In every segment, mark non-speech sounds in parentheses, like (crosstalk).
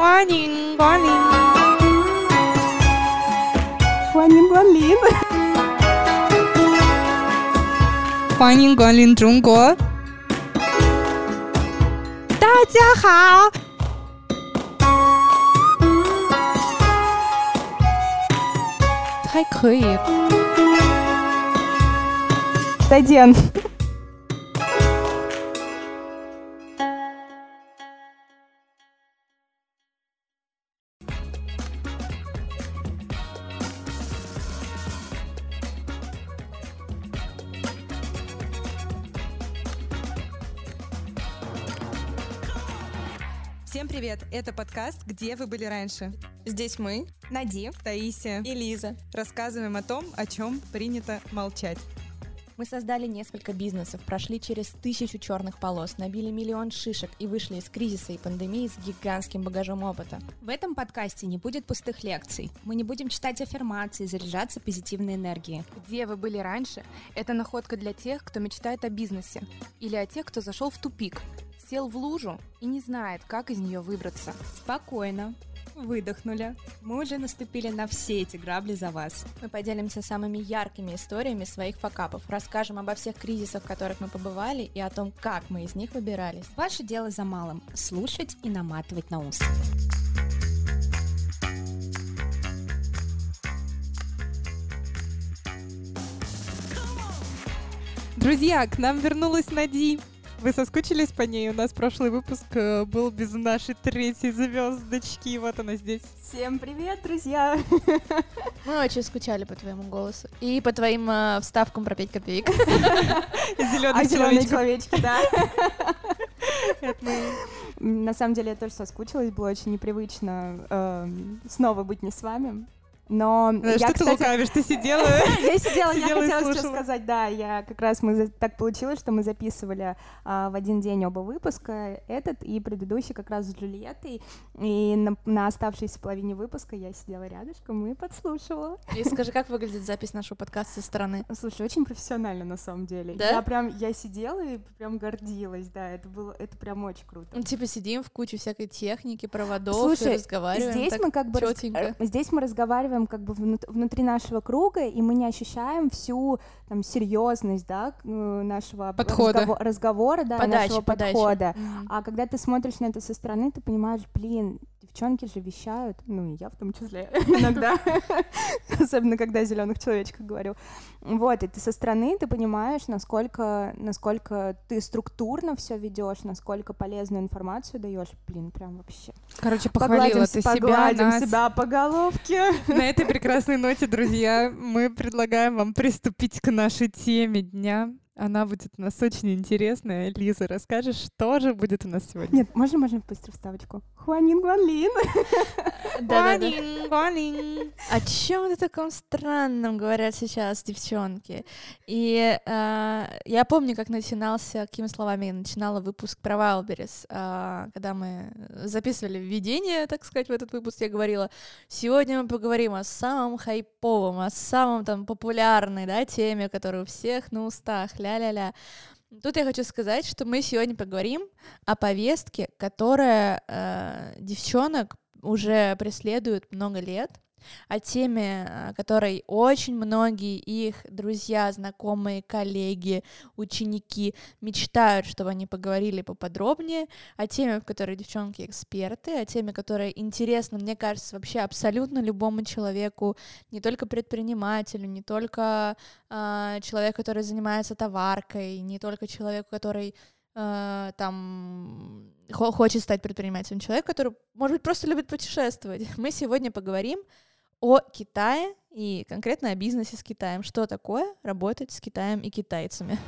欢迎光临，欢迎光临。欢迎光临中国。大家好，还可以。再见。Это подкаст «Где вы были раньше?». Здесь мы, Нади, Таисия, и Лиза. рассказываем о том, о чем принято молчать. Мы создали несколько бизнесов, прошли через тысячу черных полос, набили миллион шишек и вышли из кризиса и пандемии с гигантским багажом опыта. В этом подкасте не будет пустых лекций. Мы не будем читать аффирмации, заряжаться позитивной энергией. Где вы были раньше? Это находка для тех, кто мечтает о бизнесе. Или о тех, кто зашел в тупик, сел в лужу и не знает, как из нее выбраться. Спокойно. Выдохнули. Мы уже наступили на все эти грабли за вас. Мы поделимся самыми яркими историями своих факапов, расскажем обо всех кризисах, в которых мы побывали, и о том, как мы из них выбирались. Ваше дело за малым – слушать и наматывать на ус. Друзья, к нам вернулась Нади. Вы соскучились по ней? У нас прошлый выпуск э, был без нашей третьей звездочки. Вот она здесь. Всем привет, друзья. (laughs) Мы очень скучали по твоему голосу и по твоим э, вставкам про 5 копеек. (laughs) А зеленые человечек. человечки, да. (laughs) На самом деле я тоже соскучилась, было очень непривычно эм, снова быть не с вами. Но Э, я, Что ты кстати, лукавишь? Ты сидела? (laughs) (laughs) Я сидела, я хотела сейчас сказать, да, я как раз мы так получилось, что мы записывали а, в один день оба выпуска, этот и предыдущий как раз с Джульеттой, и на, оставшейся половине выпуска я сидела рядышком и подслушивала. И скажи, как выглядит запись нашего подкаста со стороны? Слушай, очень профессионально на самом деле. Да? Я прям, я сидела и прям гордилась, да, это было, это прям очень круто. Ну, типа сидим в куче всякой техники, проводов, Слушай, и разговариваем. Здесь мы как бы здесь мы разговариваем как бы внут- внутри нашего круга, и мы не ощущаем всю там серьезность, да, э, нашего Подхода. разгово- разговора, да, Подачи, нашего подачи. подхода. Мгм. А когда ты смотришь на это со стороны, ты понимаешь, блин, девчонки же вещают, ну и я в том числе (laughs) иногда, (laughs) особенно когда о зеленых человечках говорю. Вот, и ты со стороны ты понимаешь, насколько, насколько ты структурно все ведешь, насколько полезную информацию даешь, блин, прям вообще. Короче, похвалила ты себя, погладим нас. себя по головке. (laughs) На этой прекрасной ноте, друзья, мы предлагаем вам приступить к нашей теме дня. Она будет у нас очень интересная. Лиза, расскажешь, что же будет у нас сегодня? Нет, можно, можно быстро вставочку? Хуанин Гуанлин. (laughs) Да-да-да. Гуанин, гуанин. О чем это таком странном говорят сейчас девчонки? И э, я помню, как начинался, какими словами я начинала выпуск про Вайлберис, э, когда мы записывали введение, так сказать, в этот выпуск, я говорила, сегодня мы поговорим о самом хайповом, о самом там популярной, да, теме, которая у всех на устах, ля-ля-ля. Тут я хочу сказать, что мы сегодня поговорим о повестке, которая э, девчонок уже преследует много лет, о теме, о которой очень многие их друзья, знакомые, коллеги, ученики мечтают, чтобы они поговорили поподробнее, о теме, в которой девчонки эксперты, о теме, которая интересна, мне кажется, вообще абсолютно любому человеку, не только предпринимателю, не только э, человеку, который занимается товаркой, не только человеку, который э, там хо- хочет стать предпринимателем, человек, который, может быть, просто любит путешествовать. (laughs) Мы сегодня поговорим о Китае и конкретно о бизнесе с Китаем. Что такое работать с Китаем и китайцами?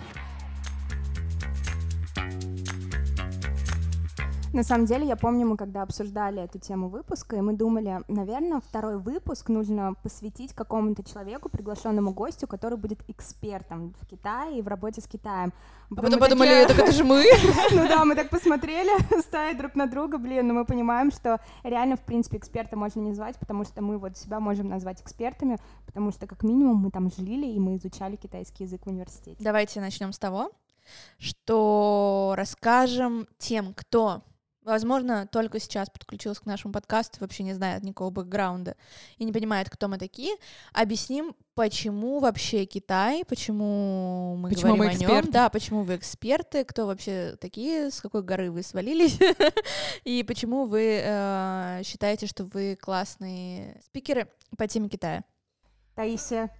На самом деле, я помню, мы когда обсуждали эту тему выпуска, и мы думали, наверное, второй выпуск нужно посвятить какому-то человеку, приглашенному гостю, который будет экспертом в Китае и в работе с Китаем. А Мы потом подумали, такие, так это же мы. (laughs) Ну да, мы так посмотрели, (laughs) ставить друг на друга, блин, но мы понимаем, что реально, в принципе, эксперта можно не звать, потому что мы вот себя можем назвать экспертами, потому что, как минимум, мы там жили, и мы изучали китайский язык в университете. Давайте начнем с того, что расскажем тем, кто возможно, только сейчас подключилась к нашему подкасту, вообще не знает никакого бэкграунда и не понимает, кто мы такие, объясним, почему вообще Китай, почему мы Почему говорим мы о нем, да, почему вы эксперты, кто вообще такие, с какой горы вы свалились, (laughs) и почему вы э, считаете, что вы классные спикеры по теме Китая. Таисия,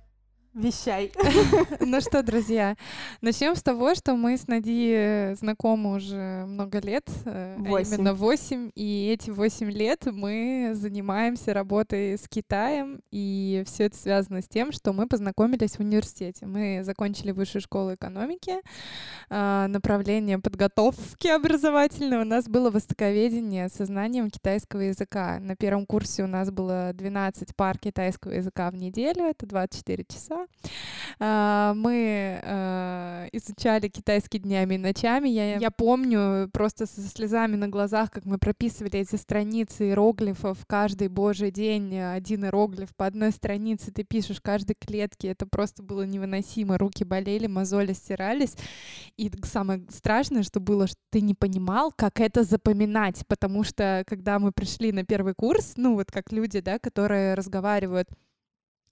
вещай. (laughs) Ну что, (laughs) друзья, начнем с того, что мы с Нади знакомы уже много лет, э, а Восемь. именно 8, и эти 8 лет мы занимаемся работой с Китаем, и все это связано с тем, что мы познакомились в университете. Мы закончили высшую школу экономики, а, направление подготовки образовательной у нас было востоковедение со знанием китайского языка. На первом курсе у нас было 12 пар китайского языка в неделю, это 24 часа. А, Мы э, изучали китайский днями и ночами. Я, я помню просто со слезами на глазах, как мы прописывали эти страницы иероглифов каждый божий день. Один иероглиф по одной странице ты пишешь каждой клетке. Это просто было невыносимо. Руки болели, мозоли стирались. И самое страшное, что было, что ты не понимал, как это запоминать, потому что когда мы пришли на первый курс, ну вот как люди, да, которые разговаривают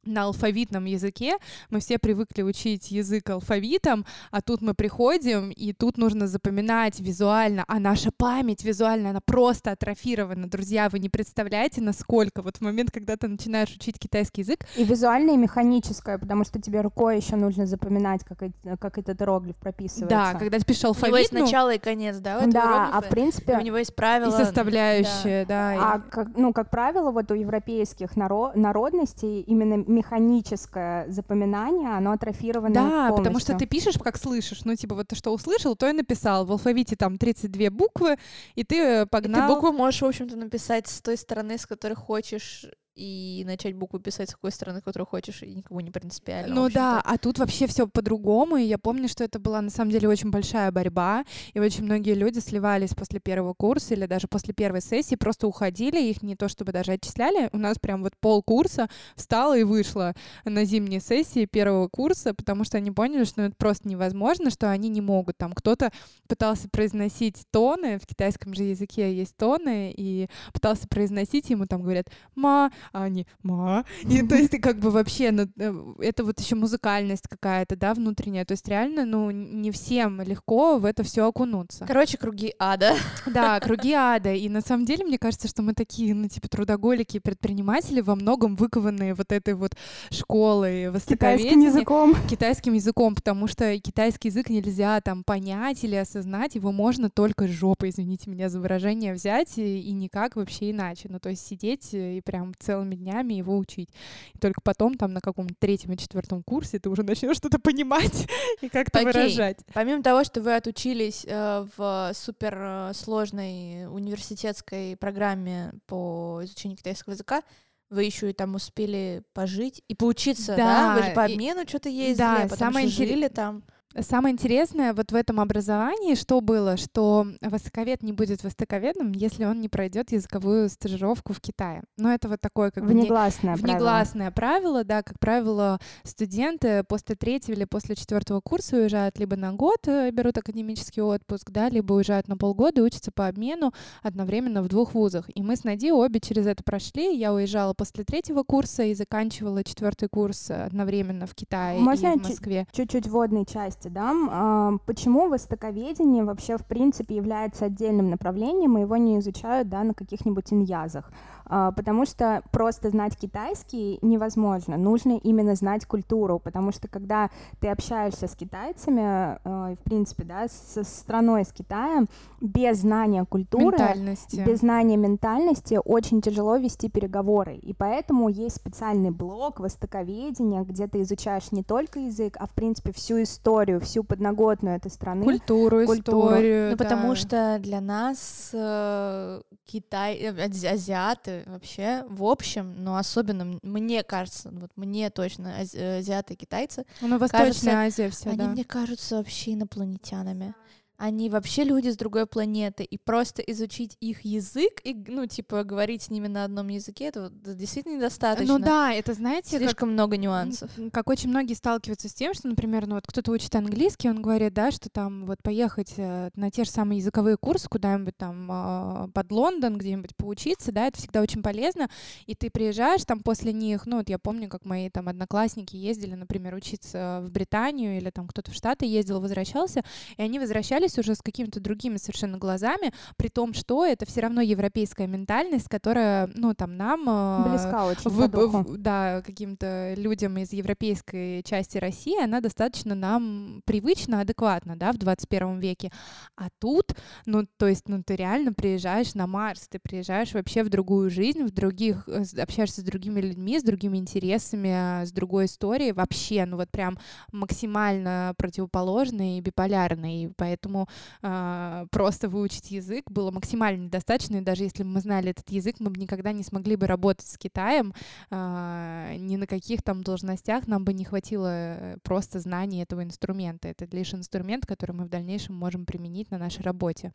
на алфавитном языке. Мы все привыкли учить язык алфавитом, а тут мы приходим, и тут нужно запоминать визуально, а наша память визуально, она просто атрофирована. Друзья, вы не представляете, насколько вот в момент, когда ты начинаешь учить китайский язык, И визуальное, и механическое, потому что тебе рукой еще нужно запоминать, как, как этот иероглиф прописывается. да, когда ты пишешь У него есть алфавит, ну, начало и конец, да, у этого Да, а в принципе... у него есть и правила. составляющие, да. и- А как, ну, как правило, вот у европейских наро- народностей именно механическое запоминание, оно атрофировано Да, потому что полностью. ты пишешь, как слышишь. Ну, типа, вот ты что услышал, то и написал. В алфавите там 32 буквы, и ты э, И погнал. ты букву можешь, в общем-то, написать с той стороны, с которой хочешь, и начать букву писать с какой стороны, которую хочешь, и никому не принципиально. Ну да, а тут вообще все по-другому, и я помню, что это была на самом деле очень большая борьба, и очень многие люди сливались после первого курса или даже после первой сессии, просто уходили, их не то чтобы даже отчисляли, у нас прям вот полкурса встала и вышла на зимние сессии первого курса, потому что они поняли, что ну, это просто невозможно, что они не могут. Там кто-то пытался произносить тоны, в китайском же языке есть тоны, и пытался произносить, ему там говорят «ма», а они «ма». И то есть ты как бы вообще, ну, э, это вот еще музыкальность какая-то, да, внутренняя. То есть реально, ну, не всем легко в это все окунуться. Короче, круги ада. Да, (laughs) круги ада. И на самом деле, мне кажется, что мы такие, ну, типа, трудоголики и предприниматели во многом выкованные вот этой вот школой китайским языком. китайским языком, потому что китайский язык нельзя там понять или осознать, его можно только жопой, извините меня за выражение, взять и, и никак вообще иначе. Ну, то есть сидеть и прям целыми днями его учить. И только потом там на каком-то третьем и четвертом курсе ты уже начнешь что-то понимать (laughs) и как-то Окей. выражать. Помимо того, что вы отучились э, в э, сложной университетской программе по изучению китайского языка, вы еще и там успели пожить и поучиться, да? Вы же Да, по и- обмену что-то ездили, да, а потом самое еще интерес- жили там. Самое интересное вот в этом образовании, что было, что востоковед не будет востоковедом, если он не пройдет языковую стажировку в Китае. Но это вот такое как бы не- Внегласное правило. Внегласное правило, да, как правило, студенты после третьего или после четвертого курса уезжают либо на год, э, берут академический отпуск, да, либо уезжают на полгода и учатся по обмену одновременно в двух вузах. И мы с Нади обе через это прошли. Я уезжала после третьего курса и заканчивала четвертый курс одновременно в Китае Можно и в Москве. чуть-чуть вводной части дам. А, Почему востоковедение вообще, в принципе, является отдельным направлением, и его не изучают, да, на каких-нибудь иньязах? А, Потому что просто знать китайский невозможно. Нужно именно знать культуру, потому что когда ты общаешься с китайцами, и, в принципе, да, со страной, с Китаем, без знания культуры, Ментальности. без знания ментальности очень тяжело вести переговоры. И поэтому есть специальный блок востоковедения, где ты изучаешь не только язык, а в принципе всю историю, всю подноготную этой страны. Культуру, Культуру. историю. Ну, потому да. что для нас э, Китай, э, ази- азиаты вообще, в общем, но особенно мне кажется, вот мне точно ази- э, азиаты китайцы, Ну, Восточная кажется, Азия все, они да. мне кажутся вообще инопланетянами. Они вообще люди с другой планеты, и просто изучить их язык и, ну, типа, говорить с ними на одном языке, это действительно недостаточно. Ну да, это, знаете, Слишком как, много нюансов. как очень многие сталкиваются с тем, что, например, ну вот кто-то учит английский, он говорит, да, что там вот поехать э, на те же самые языковые курсы куда-нибудь там э, под Лондон, где-нибудь поучиться, да, это всегда очень полезно, и ты приезжаешь там после них, ну вот я помню, как мои там одноклассники ездили, например, учиться в Британию или там кто-то в Штаты ездил, возвращался, и они возвращались уже с какими-то другими совершенно глазами, при том, что это все равно европейская ментальность, которая, ну, там, нам... э, Близка очень в- в- да, каким-то людям из европейской части России, она достаточно нам привычна, адекватна, да, в 21 веке. А тут, ну, то есть, ну, ты реально приезжаешь на Марс, ты приезжаешь вообще в другую жизнь, в других, общаешься с другими людьми, с другими интересами, с другой историей, вообще, ну, вот прям максимально противоположной и биполярной, и поэтому а, просто выучить язык было максимально недостаточно, и даже если бы мы знали этот язык, мы бы никогда не смогли бы работать с Китаем, а, ни на каких там должностях нам бы не хватило э, просто знаний этого инструмента. Это лишь инструмент, который мы в дальнейшем можем применить на нашей работе.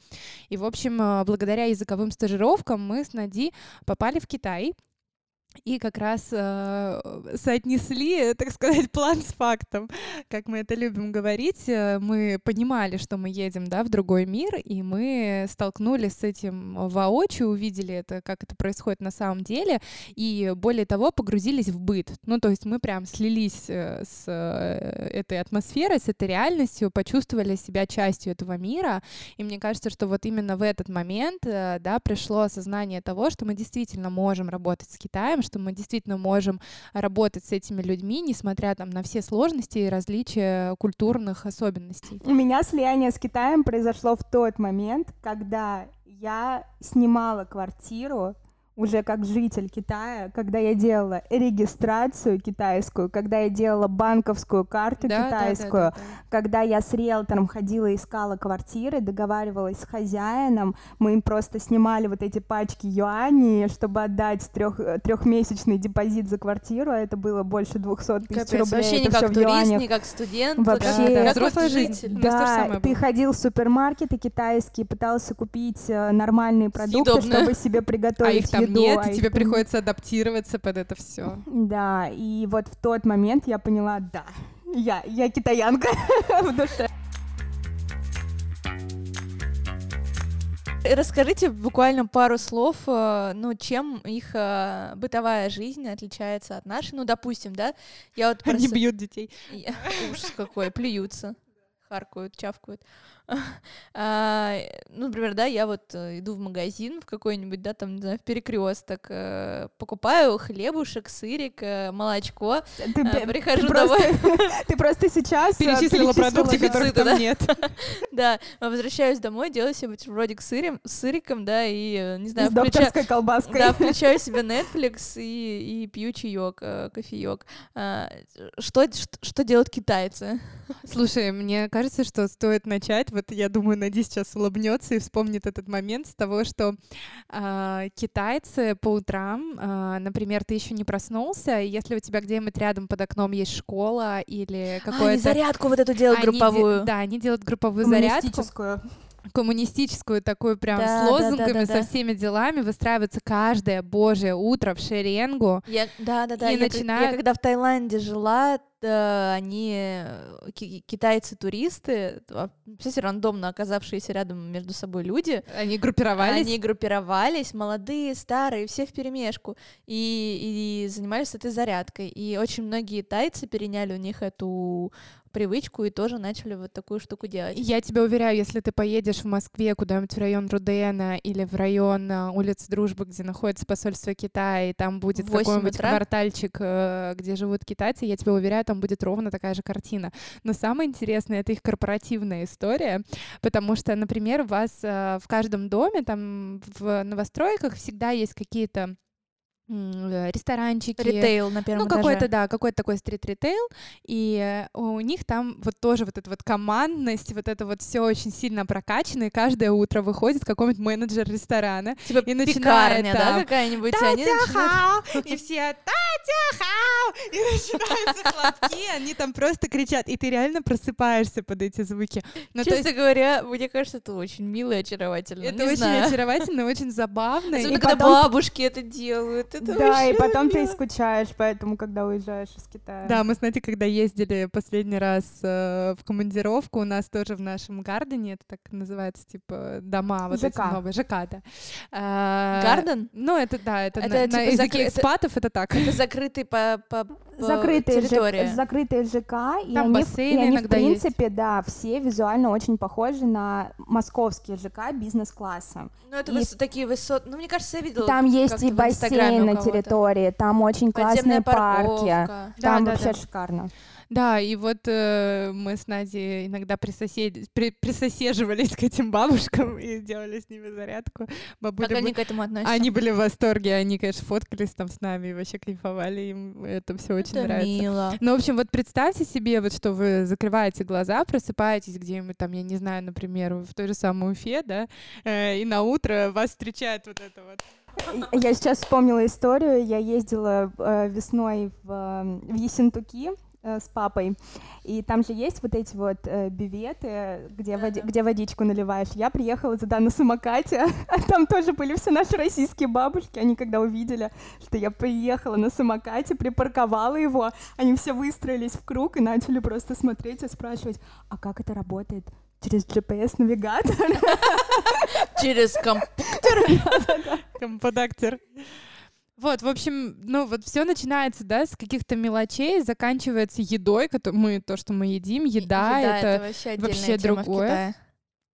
И, в общем, а, благодаря языковым стажировкам мы с Нади попали в Китай, и как раз э, соотнесли, так сказать, (laughs) план с фактом, как мы это любим говорить. Э, Мы понимали, что мы едем да, в другой мир, и мы столкнулись с этим воочию, увидели это, как это происходит на самом деле, и более того, погрузились в быт. Ну, то есть мы прям слились э, с э, этой атмосферой, с этой реальностью, почувствовали себя частью этого мира, и мне кажется, что вот именно в этот момент, да, пришло осознание того, что мы действительно можем работать с Китаем, что мы действительно можем работать с этими людьми, несмотря там на все сложности и различия культурных особенностей. У меня слияние с Китаем произошло в тот момент, когда я снимала квартиру уже как житель Китая, когда я делала регистрацию китайскую, когда я делала банковскую карту Да, да, да, китайскую, да, да. когда я с риэлтором ходила, искала квартиры, договаривалась с хозяином, мы им просто снимали вот эти пачки юаней, чтобы отдать трех, трехмесячный депозит за квартиру, а это было больше 200 тысяч Капец, рублей. вообще не это как турист, юанях. не как студент, Вообще. как, Да, да, как жизнь. житель. Да, ты было. ходил в супермаркеты китайские, пытался купить э, нормальные продукты, Съедобное. чтобы себе (laughs) приготовить А еду, нет, а и тебе приходится адаптироваться под это все. Да, и вот в тот момент я поняла, да, я, я китаянка (laughs) в душе. Расскажите буквально пару слов, э, ну, чем их э, бытовая жизнь отличается от нашей. Ну, допустим, да, я вот Они прос- бьют детей. Я- Ужас какой, плюются, харкают, чавкают. (laughs) А, Ну, например, да, я вот э, иду в магазин в какой-нибудь, да, там, не знаю, в перекресток, покупаю хлебушек, сырик, э, молочко, Ты, а, прихожу ты просто, домой, (laughs) ты просто сейчас э, Перечислила продукты, которых там да? нет. (laughs) да, возвращаюсь домой, делаю себе бутербродик с сыром, с сыриком, да, и, э, не знаю, включаю, колбаской. да, включаю себе Netflix и, и пью чаек, э, кофеек. А, Что, что, что делают китайцы? Слушай, мне кажется, что стоит начать. Вот я думаю, Нади сейчас улыбнется и вспомнит этот момент с того, что а, китайцы по утрам, а, например, ты еще не проснулся, и если у тебя где-нибудь рядом под окном есть школа или А, они какое-то зарядку вот эту делают Они де- групповую. да, они делают групповую зарядку, Коммунистическую. коммунистическую такую прям Да, с лозунгами, да, да, да. со всеми делами, выстраиваются каждое божье утро в шеренгу. Я, да, да, да. И я, как- я начинают- когда в Таиланде жила, они э, ки- китайцы-туристы, а, кстати, рандомно оказавшиеся рядом между собой люди, Они группировались. Они группировались, молодые, старые, все в перемешку, и, и занимались этой зарядкой. И очень многие тайцы переняли у них эту привычку и тоже начали вот такую штуку делать. Я тебя уверяю, если ты поедешь в Москве куда-нибудь в район Рудена или в район а, улицы Дружбы, где находится посольство Китая, и там будет какой-нибудь квартальчик, э, где живут китайцы, я тебя уверяю, там будет ровно такая же картина. Но самое интересное — это их корпоративная история, потому что, например, у вас э, в каждом доме, там в новостройках всегда есть какие-то ресторанчики. Ритейл на первом Ну, какой-то, да, какой-то такой стрит-ритейл, и э, у них там вот тоже вот эта вот командность, вот это вот все очень сильно прокачано, и каждое утро выходит какой-нибудь менеджер ресторана Типа и начинает пекарня, да, там, какая-нибудь? и они «Татя начинают- хау!» (laughs) И все «Татя хау!» И начинаются хлопки, они там просто кричат, и ты реально просыпаешься под эти звуки. Ну, то Честно есть говоря, мне кажется, это очень мило и очаровательно. это не очень знаю. очаровательно, очень забавно. Особенно, и когда потом- бабушки это делают. Это Да, и потом ты скучаешь, поэтому, когда уезжаешь из Китая. Да, мы с Натей, когда ездили последний раз э, в командировку, у нас тоже в нашем гардене, это так называется, типа, дома вот эти ЖК. новые, ЖК, да. А, Гарден? Ну, это, да, это, Это на, на типа языке закры- это- экспатов это так. Это закрытый по, по закрытые, территории. ЖК, закрытые ЖК, и Там они, в- бассейны и они в иногда есть. принципе, да, все визуально очень похожи на московские ЖК бизнес-класса. Ну, это И- выс- такие высот... Ну, мне кажется, я видела. Там есть и бассейн на территории, там очень классные парки. парковка. Да, Там да, вообще да. шикарно. Да, и вот э, мы с Надей иногда присосед... при- присосеживались к этим бабушкам и делали с ними зарядку. Бабули Как бы- они к этому относятся? Они были в восторге, они, конечно, фоткались там с нами и вообще кайфовали, им это все очень это нравится. мило. Ну, в общем, вот представьте себе, вот что вы закрываете глаза, просыпаетесь где-нибудь там, я не знаю, например, в той же самой Уфе, да, э, и на утро вас встречает вот это вот. Я сейчас вспомнила историю. Я ездила э, весной в, э, в Ессентуки с папой, и там же есть вот эти вот э, бюветы, где, води- где водичку наливаешь. Я приехала туда на самокате, (laughs) а там тоже были все наши российские бабушки. Они когда увидели, что я приехала на самокате, припарковала его, они все выстроились в круг и начали просто смотреть и спрашивать, а как это работает? Через GPS-навигатор? Через комп... (laughs) (laughs) Комподактер. Вот, в общем, ну вот все начинается, да, с каких-то мелочей, заканчивается едой, мы то, что мы едим, еда, это вообще отдельная вообще тема в другое.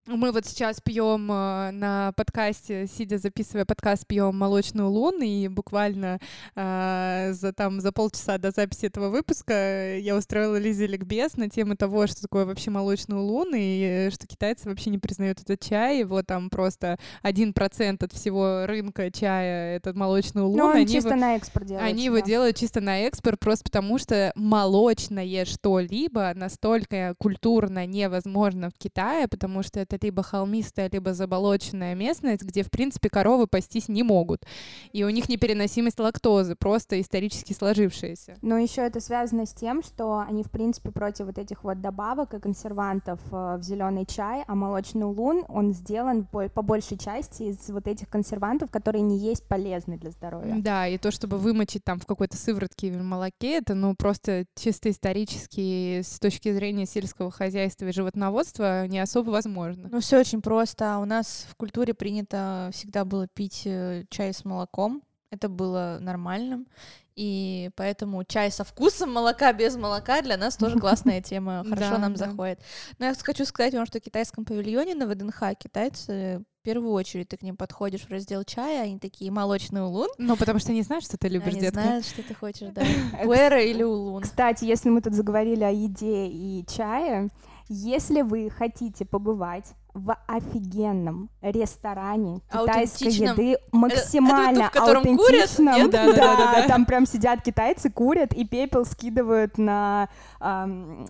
Мы вот сейчас пьем на подкасте, сидя записывая подкаст, пьем молочную луну, и буквально э, за там за полчаса до записи этого выпуска я устроила Лизе ликбез на тему того, что такое вообще молочную луну, и что китайцы вообще не признают этот чай, его там просто один процент от всего рынка чая это молочную луну. Ну, он они чисто его- на экспорт делается. они его да. делают чисто на экспорт, просто потому что молочное что-либо настолько культурно невозможно в Китае, потому что это либо холмистая, либо заболоченная местность, где, в принципе, коровы пастись не могут. И у них непереносимость лактозы, просто исторически сложившаяся. Но еще это связано с тем, что они, в принципе, против вот этих вот добавок и консервантов э, в зеленый чай, а молочный лун, он сделан по, по большей части из вот этих консервантов, которые не есть полезны для здоровья. Да, и то, чтобы вымочить там в какой-то сыворотке или молоке, это, ну, просто чисто исторически с точки зрения сельского хозяйства и животноводства не особо возможно. Ну, все очень просто. У нас в культуре принято всегда было пить э, чай с молоком. Это было нормальным. И поэтому чай со вкусом молока без молока для нас тоже (laughs) классная тема. Хорошо нам заходит. Но я хочу сказать вам, что в китайском павильоне на ВДНХ китайцы в первую очередь ты к ним подходишь в раздел чая, они такие молочный улун. Ну, потому что они знают, что ты любишь, Они детка. знают, что ты хочешь, да. (laughs) Пуэра или улун. Кстати, если мы тут заговорили о еде и чае, если вы хотите побывать в офигенном ресторане китайской еды максимально в котором курят? аутентичном. Нет? Да, да, да, да, да. там прям сидят китайцы, курят и пепел скидывают на ам,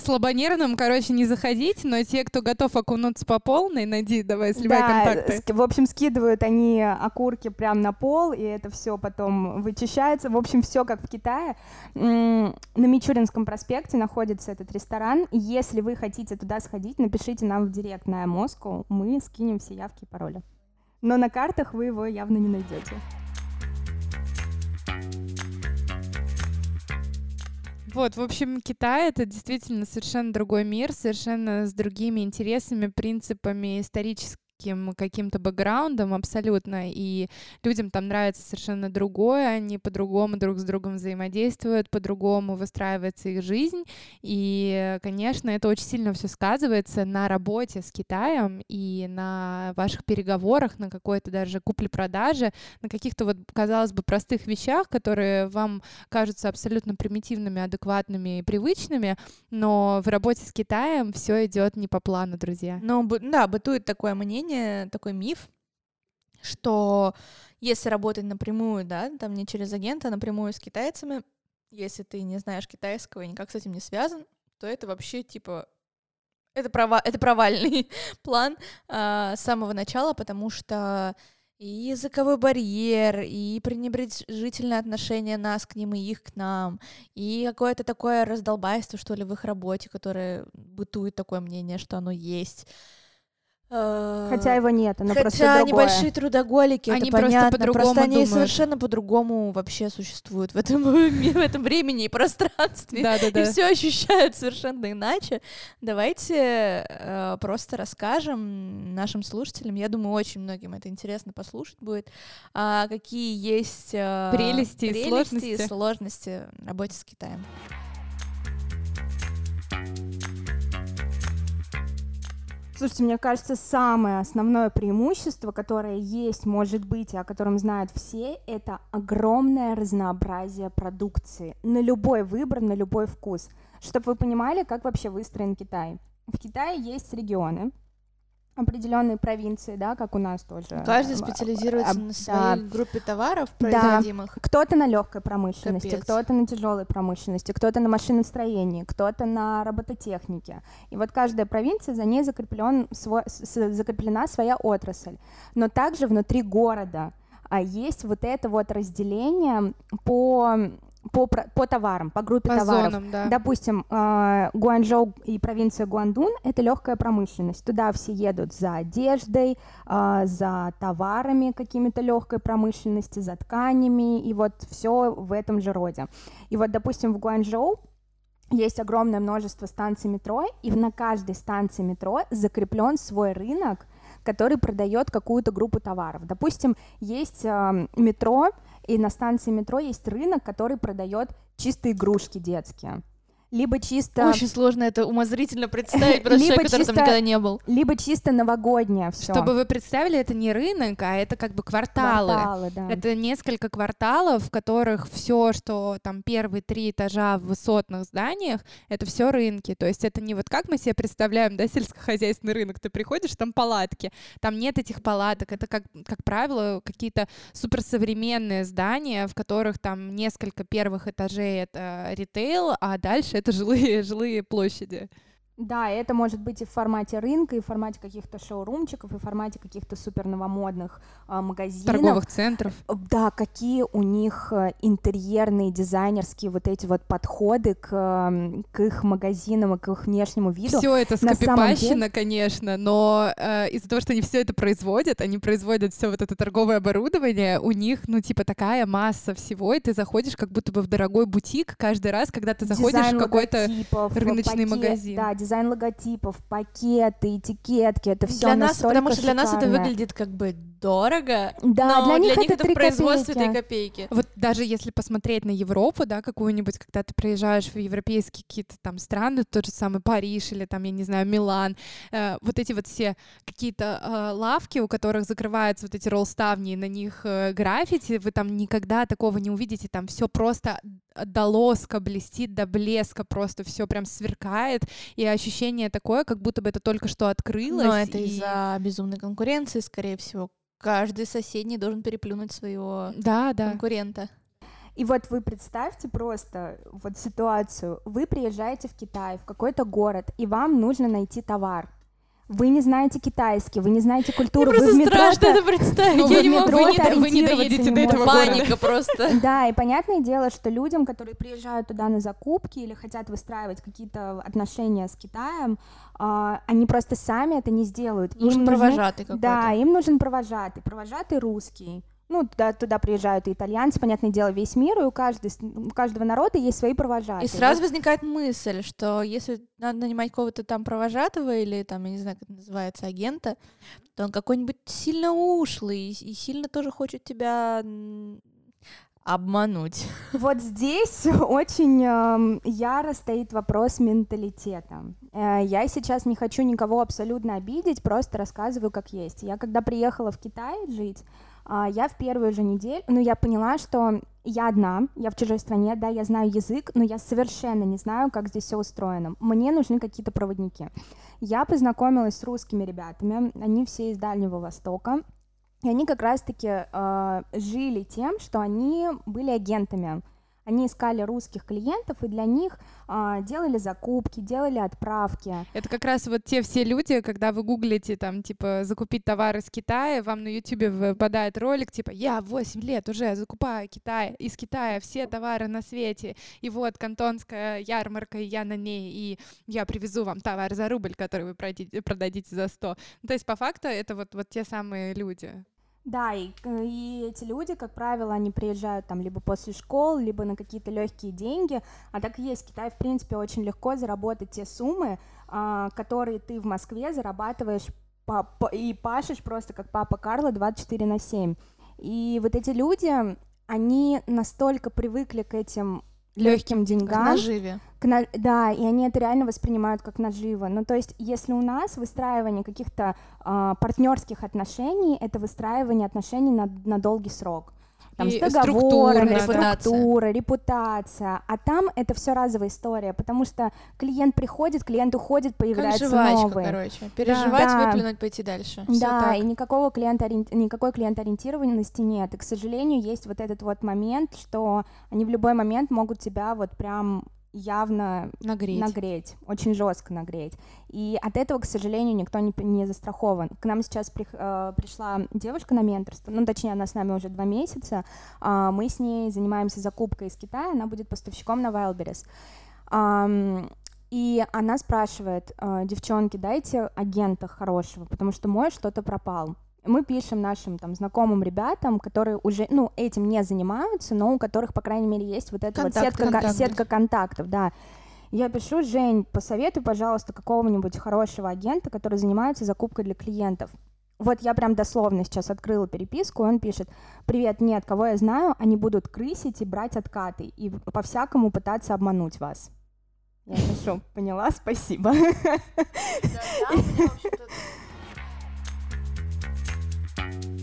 Слабонервным, короче, не заходить, но те, кто готов окунуться по полной, найди, давай, сливай да, контакты. в общем, скидывают они окурки прям на пол, и это все потом вычищается. В общем, все как в Китае. На Мичуринском проспекте находится этот ресторан. Если вы хотите туда сходить, напишите нам в директ на Москву, мы скинем все явки и пароли. Но на картах вы его явно не найдете. Вот, в общем, Китай — это действительно совершенно другой мир, совершенно с другими интересами, принципами, историческим каким-то бэкграундом абсолютно, и людям там нравится совершенно другое, они по-другому друг с другом взаимодействуют, по-другому выстраивается их жизнь, и, конечно, это очень сильно все сказывается на работе с Китаем и на ваших переговорах, на какой-то даже купле-продаже, на каких-то вот, казалось бы, простых вещах, которые вам кажутся абсолютно примитивными, адекватными и привычными, но в работе с Китаем все идет не по плану, друзья. Ну, да, бытует такое мнение, такой миф, что если работать напрямую, да, там не через агента, а напрямую с китайцами, если ты не знаешь китайского и никак с этим не связан, то это вообще типа это, права, это провальный (laughs) план а, с самого начала, потому что и языковой барьер, и пренебрежительное отношение нас к ним и их к нам, и какое-то такое раздолбайство, что ли, в их работе, которое бытует такое мнение, что оно есть. Хотя его нет, оно Хотя просто другое. они большие трудоголики, Они это просто понятно. по-другому просто они думают. совершенно по-другому вообще существуют в этом, (laughs) в этом времени и пространстве. Да, да, И да. все ощущают совершенно иначе. Давайте э, просто расскажем нашим слушателям. Я думаю, очень многим это интересно послушать будет. а, какие есть э, Прелести и прелести сложности. и сложности в работе с Китаем. Слушайте, мне кажется, самое основное преимущество, которое есть, может быть, и о котором знают все, это огромное разнообразие продукции на любой выбор, на любой вкус. Чтобы вы понимали, как вообще выстроен Китай. В Китае есть регионы, определенные провинции, да, как у нас тоже. Каждый Э, специализируется а, на да. своей группе товаров, Да. производимых. Кто-то на легкой промышленности, кто-то на тяжелой промышленности, кто-то на машиностроении, кто-то на робототехнике. И вот каждая провинция, за ней закреплен свой, закреплена своя отрасль. Но также внутри города а, есть вот это вот разделение по, по, по товарам, по группе По товаров. зонам, да. Допустим, э, Гуанчжоу и провинция Гуандун — это легкая промышленность. Туда все едут за одеждой, э, за товарами какими-то легкой промышленности, за тканями, и вот все в этом же роде. И вот, допустим, в Гуанчжоу есть огромное множество станций метро, и на каждой станции метро закреплен свой рынок, который продает какую-то группу товаров. Допустим, есть э, метро, и на станции метро есть рынок, который продает чисто игрушки детские. Либо чисто, Очень сложно это умозрительно представить, просто (laughs) Либо человек, который там никогда не был. либо чисто новогоднее все. Чтобы вы представили, это не рынок, а это как бы кварталы. да. Это несколько кварталов, в которых все, что там первые три этажа в высотных зданиях, это все рынки. То есть это не вот как мы себе представляем, да, сельскохозяйственный рынок. Ты приходишь, там палатки. Там нет этих палаток. Это, как, как правило, какие-то суперсовременные здания, в которых там несколько первых этажей это ритейл, а дальше это жилые, жилые площади. Да, это может быть и в формате рынка, и в формате каких-то шоурумчиков, и в формате каких-то супер новомодных а, магазинов. Торговых центров. Да, какие у них э, интерьерные, дизайнерские вот эти вот подходы к, к их магазинам и к их внешнему виду. Все это скопипащено, конечно, но э, из-за того, что они все это производят, они производят все вот это торговое оборудование, у них, ну, типа, такая масса всего, и ты заходишь как будто бы в дорогой бутик каждый раз, когда ты заходишь Дизайн в какой-то... рыночный пакет- магазин. Да, дизайн логотипов, пакеты, этикетки, это все Для нас, потому что для нас это выглядит как бы дорого, Да, но для них это это три в производстве копейки. 3 копейки. Вот даже если посмотреть на Европу, да, какую-нибудь, когда ты приезжаешь в европейские какие-то там страны, тот же самый Париж или там, я не знаю, Милан, э, вот эти вот все какие-то э, лавки, у которых закрываются вот эти ролл-ставни, и на них э, граффити, вы там никогда такого не увидите, там все просто до лоска блестит, до блеска просто все прям сверкает, и ощущение такое, как будто бы это только что открылось. Но это и- из-за безумной конкуренции, скорее всего. Каждый соседний должен переплюнуть своего Да, да. конкурента. И вот вы представьте просто вот ситуацию. Вы приезжаете в Китай, в какой-то город, и вам нужно найти товар. Вы не знаете китайский, вы не знаете культуру, Мне вы просто метро страшно это представить. Ну, Я вы не могу. вы не- вы не доедете до этого. Паника просто. (laughs) Да, и понятное дело, что людям, которые приезжают туда на закупки или хотят выстраивать какие-то отношения с Китаем, а, они просто сами это не сделают. Им Нужен нужны- провожатый какой-то. Да, им нужен провожатый, провожатый русский. Ну, туда, туда приезжают и итальянцы, понятное дело, весь мир, и у, каждой, у каждого народа есть свои провожатые. И сразу возникает мысль, что если надо нанимать кого-то там провожатого или там, я не знаю, как это называется, агента, то он какой-нибудь сильно ушлый и сильно тоже хочет тебя обмануть. (laughs) Вот здесь очень эм, яро стоит вопрос менталитета. Э, я сейчас не хочу никого абсолютно обидеть, просто рассказываю как есть. Я когда приехала в Китай жить, я в первую же неделю, ну, я поняла, что я одна, я в чужой стране, да, я знаю язык, но я совершенно не знаю, как здесь все устроено. Мне нужны какие-то проводники. Я познакомилась с русскими ребятами, они все из Дальнего Востока, И они как раз-таки э, жили тем, что они были агентами. Они искали русских клиентов и для них а, делали закупки, делали отправки. Это как раз вот те все люди, когда вы гуглите там, типа, закупить товар из Китая, вам на Ютубе выпадает ролик, типа, я 8 лет уже закупаю Китай, из Китая все товары на свете, и вот кантонская ярмарка, и я на ней, и я привезу вам товар за рубль, который вы продадите за 100. Ну, то есть, по факту, это вот, вот те самые люди. Да, и, и эти люди, как правило, они приезжают там либо после школ, либо на какие-то легкие деньги. А так и есть. В Китае, в принципе, очень легко заработать те суммы, а, которые ты в Москве зарабатываешь и пашешь просто как папа Карло 24 на 7. И вот эти люди, они настолько привыкли к этим легким деньгам. К наживе. К на... Да, и они это реально воспринимают как наживо. Ну, то есть, если у нас выстраивание каких-то э, партнерских отношений, это выстраивание отношений на, на долгий срок там, и с договорами, структура, структура, репутация. А там это все разовая история, потому что клиент приходит, клиент уходит, появляется как жвачка, новый. короче. Переживать, да. выплюнуть, пойти дальше. Да, и никакого клиента, никакой клиент-ориентированности нет. И, к сожалению, есть вот этот вот момент, что они в любой момент могут тебя вот прям явно нагреть. нагреть, очень жестко нагреть. И от этого, к сожалению, никто не, не застрахован. К нам сейчас при, э, пришла девушка на менторство, ну, точнее, она с нами уже два месяца. Э, мы с ней занимаемся закупкой из Китая, она будет поставщиком на Wildberries. Э, и она спрашивает, э, девчонки, дайте агента хорошего, потому что мой что-то пропал мы пишем нашим там знакомым ребятам, которые уже, ну, этим не занимаются, но у которых, по крайней мере, есть вот эта Контакт, вот сетка, контакт. сетка контактов, да. Я пишу, Жень, посоветуй, пожалуйста, какого-нибудь хорошего агента, который занимается закупкой для клиентов. Вот я прям дословно сейчас открыла переписку, и он пишет, привет, нет, кого я знаю, они будут крысить и брать откаты, и по-всякому пытаться обмануть вас. Я пишу, поняла, спасибо. Да, да, у меня you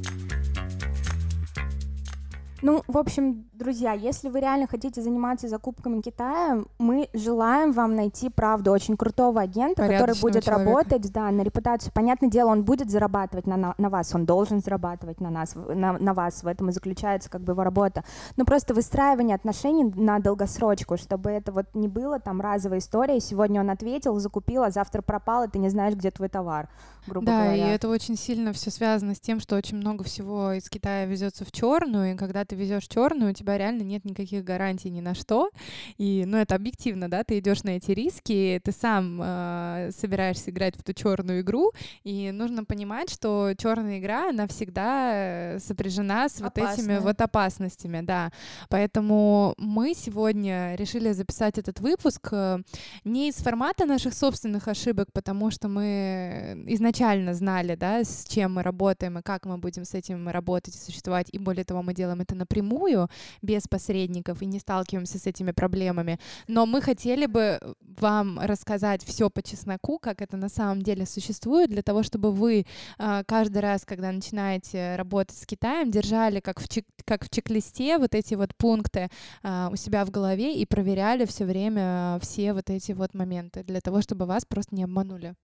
Ну, в общем, друзья, если вы реально хотите заниматься закупками Китая, мы желаем вам найти, правда, очень крутого агента, который будет человека. работать, да, на репутацию. Понятное дело, он будет зарабатывать на, на, на вас, он должен зарабатывать на нас, на, на вас, в этом и заключается как бы его работа. Но просто выстраивание отношений на долгосрочку, чтобы это вот не было там разовая история, сегодня он ответил, закупил, а завтра пропал, и ты не знаешь, где твой товар, грубо да, говоря. Да, и это очень сильно все связано с тем, что очень много всего из Китая везется в черную, и когда ты везешь черную, у тебя реально нет никаких гарантий ни на что. И, ну, это объективно, да, ты идешь на эти риски, ты сам э, собираешься играть в эту черную игру, и нужно понимать, что черная игра, она всегда сопряжена с вот этими вот опасностями, да. Поэтому мы сегодня решили записать этот выпуск э, не из формата наших собственных ошибок, потому что мы изначально знали, да, с чем мы работаем и как мы будем с этим работать и существовать, и более того, мы делаем это напрямую, без посредников, и не сталкиваемся с этими проблемами. Но мы хотели бы вам рассказать все по чесноку, как это на самом деле существует, для того, чтобы вы э, каждый раз, когда начинаете работать с Китаем, держали как в, чек как в чек-листе вот эти вот пункты э, у себя в голове и проверяли все время все вот эти вот моменты, для того, чтобы вас просто не обманули.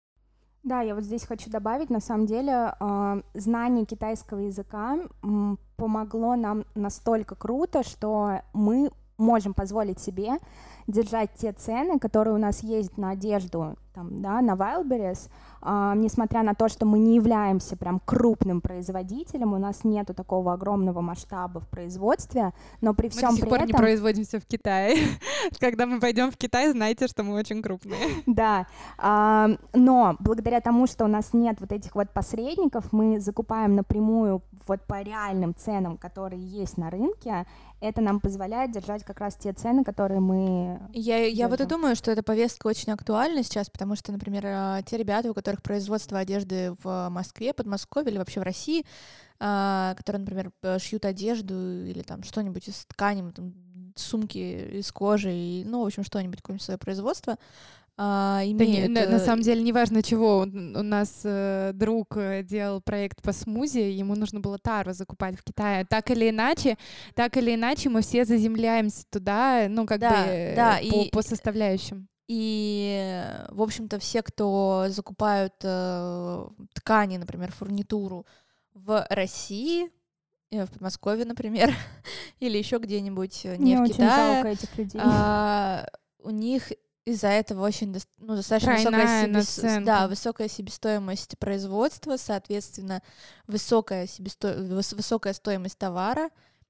Да, я вот здесь хочу добавить, на самом деле, э, знание китайского языка помогло нам настолько круто, что мы можем позволить себе держать те цены, которые у нас есть на одежду, там, да, на Wildberries, а, несмотря на то, что мы не являемся прям крупным производителем, у нас нету такого огромного масштаба в производстве, но при всем мы до сих при пор этом... не производимся в Китае. (laughs) Когда мы пойдем в Китай, знайте, что мы очень крупные. Да, а, но благодаря тому, что у нас нет вот этих вот посредников, мы закупаем напрямую вот по реальным ценам, которые есть на рынке, это нам позволяет держать как раз те цены, которые мы... Я, я вот и думаю, что эта повестка очень актуальна сейчас, потому что, например, а, те ребята, у которых производство одежды в Москве, Подмосковье или вообще в России, а, которые, например, шьют одежду или там что-нибудь из ткани, там, сумки из кожи, ну, в общем, что-нибудь, какое-нибудь свое производство, а, имеют... Да не, на, на самом деле, неважно чего. У нас э, друг э, делал проект по смузи, ему нужно было тару закупать в Китае. Так или иначе, так или иначе, мы все заземляемся туда, ну, как да, бы да, по, и, по составляющим. И, в общем-то, все, кто закупают э, ткани, например, фурнитуру, в России, э, в Подмосковье, например, (laughs) или еще где-нибудь э, не Мне в очень Китае, жалко этих людей. а, у них из-за этого очень ну, достаточно Тройная высокая, себес- да, высокая себестоимость производства, соответственно, высокая, себесто... выс- высокая стоимость товара.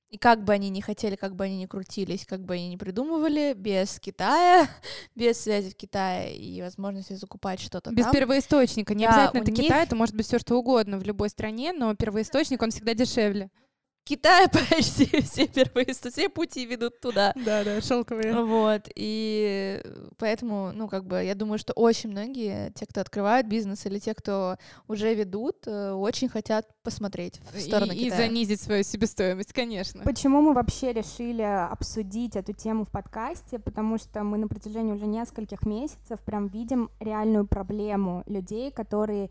И как бы они ни хотели, как бы они ни крутились, как бы они ни придумывали, без Китая, (laughs) без связи в Китае и возможности закупать что-то Без там. первоисточника. Не Да, обязательно это них- Китай, это может быть все что угодно в любой стране, но первоисточник, он всегда дешевле. Китай (laughs) почти все первоисто- все пути ведут туда. Да, да, шелковые. Вот, и поэтому, ну, как бы, я думаю, что очень многие, те, кто открывают бизнес или те, кто уже ведут, э, очень хотят посмотреть в сторону и, и Китая. занизить свою себестоимость, конечно. Почему мы вообще решили обсудить эту тему в подкасте? Потому что мы на протяжении уже нескольких месяцев прям видим реальную проблему людей, которые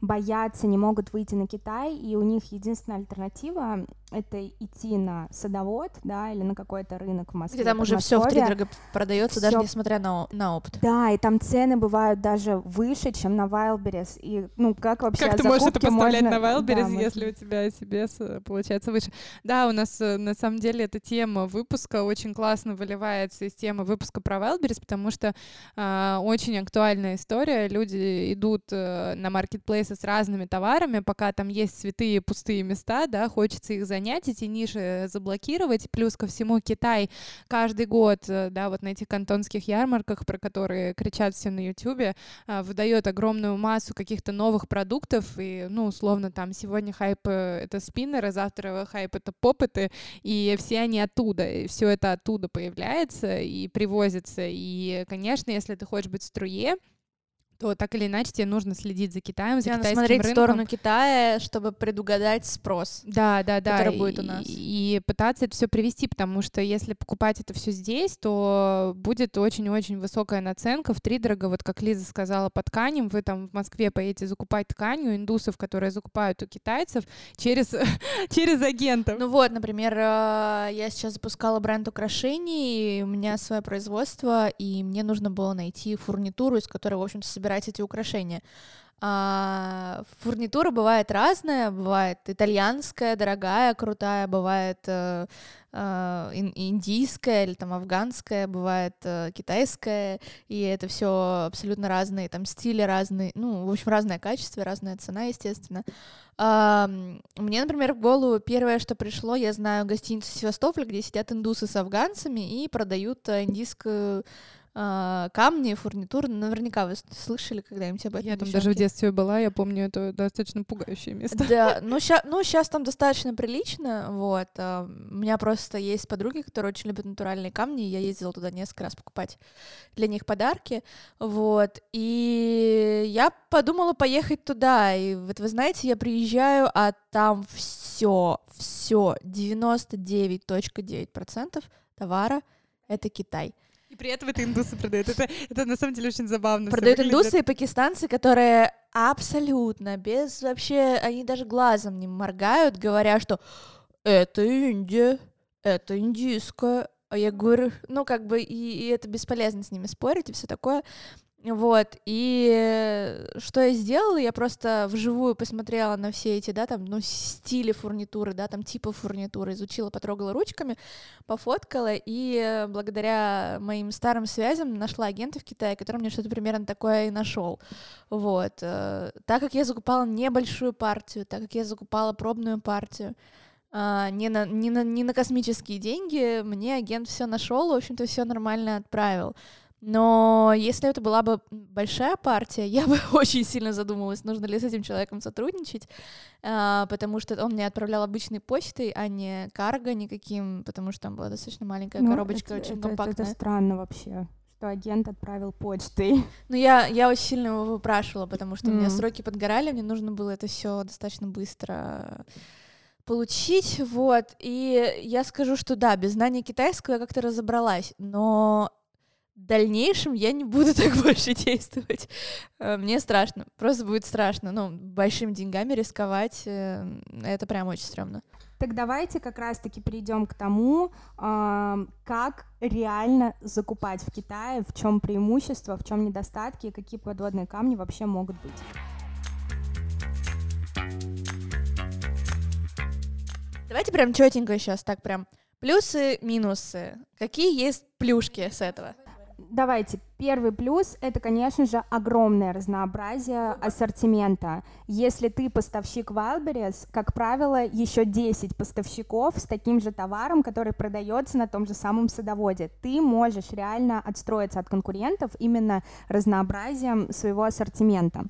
боятся, не могут выйти на Китай, и у них единственная альтернатива — это идти на садовод, да, или на какой-то рынок в Москве. Где там уже все Подмосковье. втридорого продается, даже несмотря на, на опыт. Да, и там цены бывают даже выше, чем на Wildberries. И, ну, как вообще Как ты можешь это поставлять можно- на Wildberries, Да, если у тебя CBS э, получается выше? Да, у нас э, на самом деле эта тема выпуска очень классно выливается из темы выпуска про Wildberries, потому что а, очень актуальная история. Люди идут э, на маркетплейсы с разными товарами, пока там есть святые пустые места, да, хочется их занять, эти ниши заблокировать. Плюс ко всему Китай каждый год, э, да, вот на этих кантонских ярмарках, про которые кричат все на Ютубе, а, выдает огромную массу каких-то новых продуктов, и, ну, условно, там, сегодня хайп э, — это спиннеры, завтра хайп — это попыты, и все они оттуда, и все это оттуда появляется и привозится, и, конечно, если ты хочешь быть в струе, то так или иначе тебе нужно следить за Китаем, за Надо китайским смотреть в рынком. сторону Китая, чтобы предугадать спрос. Да, да, да. который будет у и- нас. И пытаться это все привести, потому что если покупать это все здесь, то будет очень-очень высокая наценка в дорого. Вот как Лиза сказала, по тканям. Вы там в Москве поедете закупать ткань у индусов, которые закупают у китайцев через, (laughs) через агентов. Ну вот, например, э, я сейчас запускала бренд украшений, и у меня свое производство, и мне нужно было найти фурнитуру, из которой, в общем-то, собирать эти украшения. А, фурнитура бывает разная, бывает итальянская, дорогая, крутая, бывает э, э, ин- индийская или там афганская, бывает э, китайская, и это все абсолютно разные, там стили разные, ну, в общем, разное качество, разная цена, естественно. Ам, Мне, например, в голову первое, что пришло, я знаю гостиницу Севастополь, где сидят индусы с афганцами и продают э, индийскую а, камни, фурнитуру. Наверняка вы слышали когда-нибудь об этом. Я там даже в девчонки? детстве была, я помню, это достаточно пугающее место. Да, (laughs) ну сейчас ну, щас там достаточно прилично, вот. а, У меня просто есть подруги, которые очень любят натуральные камни, и я ездила туда несколько раз покупать для них подарки, вот. И я подумала поехать туда, и вот вы знаете, я приезжаю, а там все, все, 99.9% товара — это Китай. И при этом это индусы продают. Это, это на самом деле очень забавно. Продают индусы и пакистанцы, которые абсолютно без вообще, они даже глазом не моргают, говоря, что это Индия, это индийская. А я говорю, ну как бы и, и это бесполезно с ними спорить и все такое. Вот, и что я сделала, я просто вживую посмотрела на все эти, да, там, ну, стили фурнитуры, да, там, типы фурнитуры, изучила, потрогала ручками, пофоткала, и благодаря моим старым связям нашла агента в Китае, который мне что-то примерно такое и нашел. Вот. э, Так как я закупала небольшую партию, так как я закупала пробную партию, а, не на, не, на, не на космические деньги, мне агент все нашел, в общем-то, все нормально отправил. Но если это была бы большая партия, (laughs) я бы очень сильно задумалась, нужно ли с этим человеком сотрудничать, а, потому что он мне отправлял обычной почтой, а не карго никаким, потому что там была достаточно маленькая Ну, коробочка, это- очень это- это- компактная. Это странно вообще, что агент отправил почтой. (laughs) Ну, я, я очень сильно его выпрашивала, потому что у меня сроки подгорали, мне нужно было это все достаточно быстро получить, вот, и я скажу, что да, без знания китайского я как-то разобралась, но в дальнейшем я не буду (laughs) так больше действовать. Э, Мне страшно, просто будет страшно, ну, большими деньгами рисковать, э, это прям очень стрёмно. Так давайте как раз-таки перейдем к тому, ам, как реально закупать в Китае, в чем преимущества, в чем недостатки и какие подводные камни вообще могут быть. Давайте прям четенько сейчас, так прям плюсы, минусы. Какие есть плюшки с этого? Давайте, первый плюс — это, конечно же, огромное разнообразие ассортимента. Если ты поставщик Wildberries, как правило, еще 10 поставщиков с таким же товаром, который продается на том же самом садоводе. Ты можешь реально отстроиться от конкурентов именно разнообразием своего ассортимента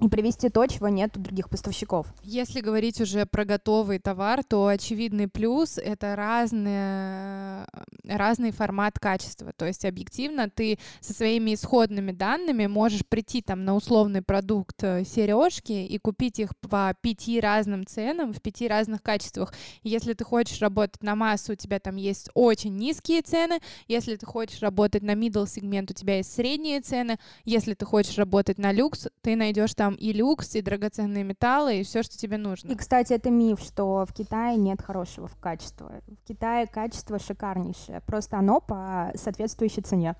и привести то, чего нет у других поставщиков. Если говорить уже про готовый товар, то очевидный плюс — это разные, разный формат качества. То есть объективно ты со своими исходными данными можешь прийти там на условный продукт э, сережки и купить их по пяти разным ценам в пяти разных качествах. Если ты хочешь работать на массу, у тебя там есть очень низкие цены. Если ты хочешь работать на middle сегмент, у тебя есть средние цены. Если ты хочешь работать на люкс, ты найдешь там и люкс, и драгоценные металлы, и все, что тебе нужно. И, кстати, это миф, что в Китае нет хорошего качества. В Китае качество шикарнейшее, просто оно по соответствующей цене.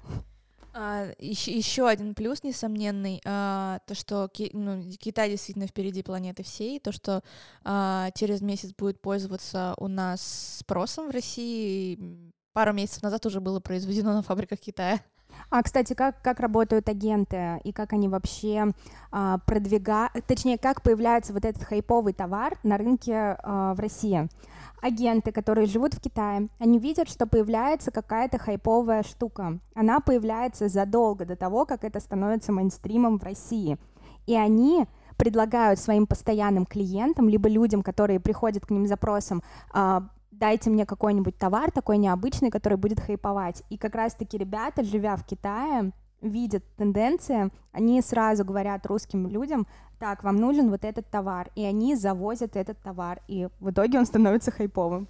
А, еще, еще один плюс несомненный, а, то, что Ки, ну, Китай действительно впереди планеты всей, то, что а, через месяц будет пользоваться у нас спросом в России. Пару месяцев назад уже было произведено на фабриках Китая. А, кстати, как, как работают агенты и как они вообще а, продвигают, точнее, как появляется вот этот хайповый товар на рынке а, в России? Агенты, которые живут в Китае, они видят, что появляется какая-то хайповая штука. Она появляется задолго до того, как это становится мейнстримом в России. И они предлагают своим постоянным клиентам, либо людям, которые приходят к ним с запросом, а, дайте мне какой-нибудь товар такой необычный, который будет хайповать. И как раз-таки ребята, живя в Китае, видят тенденции, они сразу говорят русским людям, так, вам нужен вот этот товар, и они завозят этот товар, и в итоге он становится хайповым.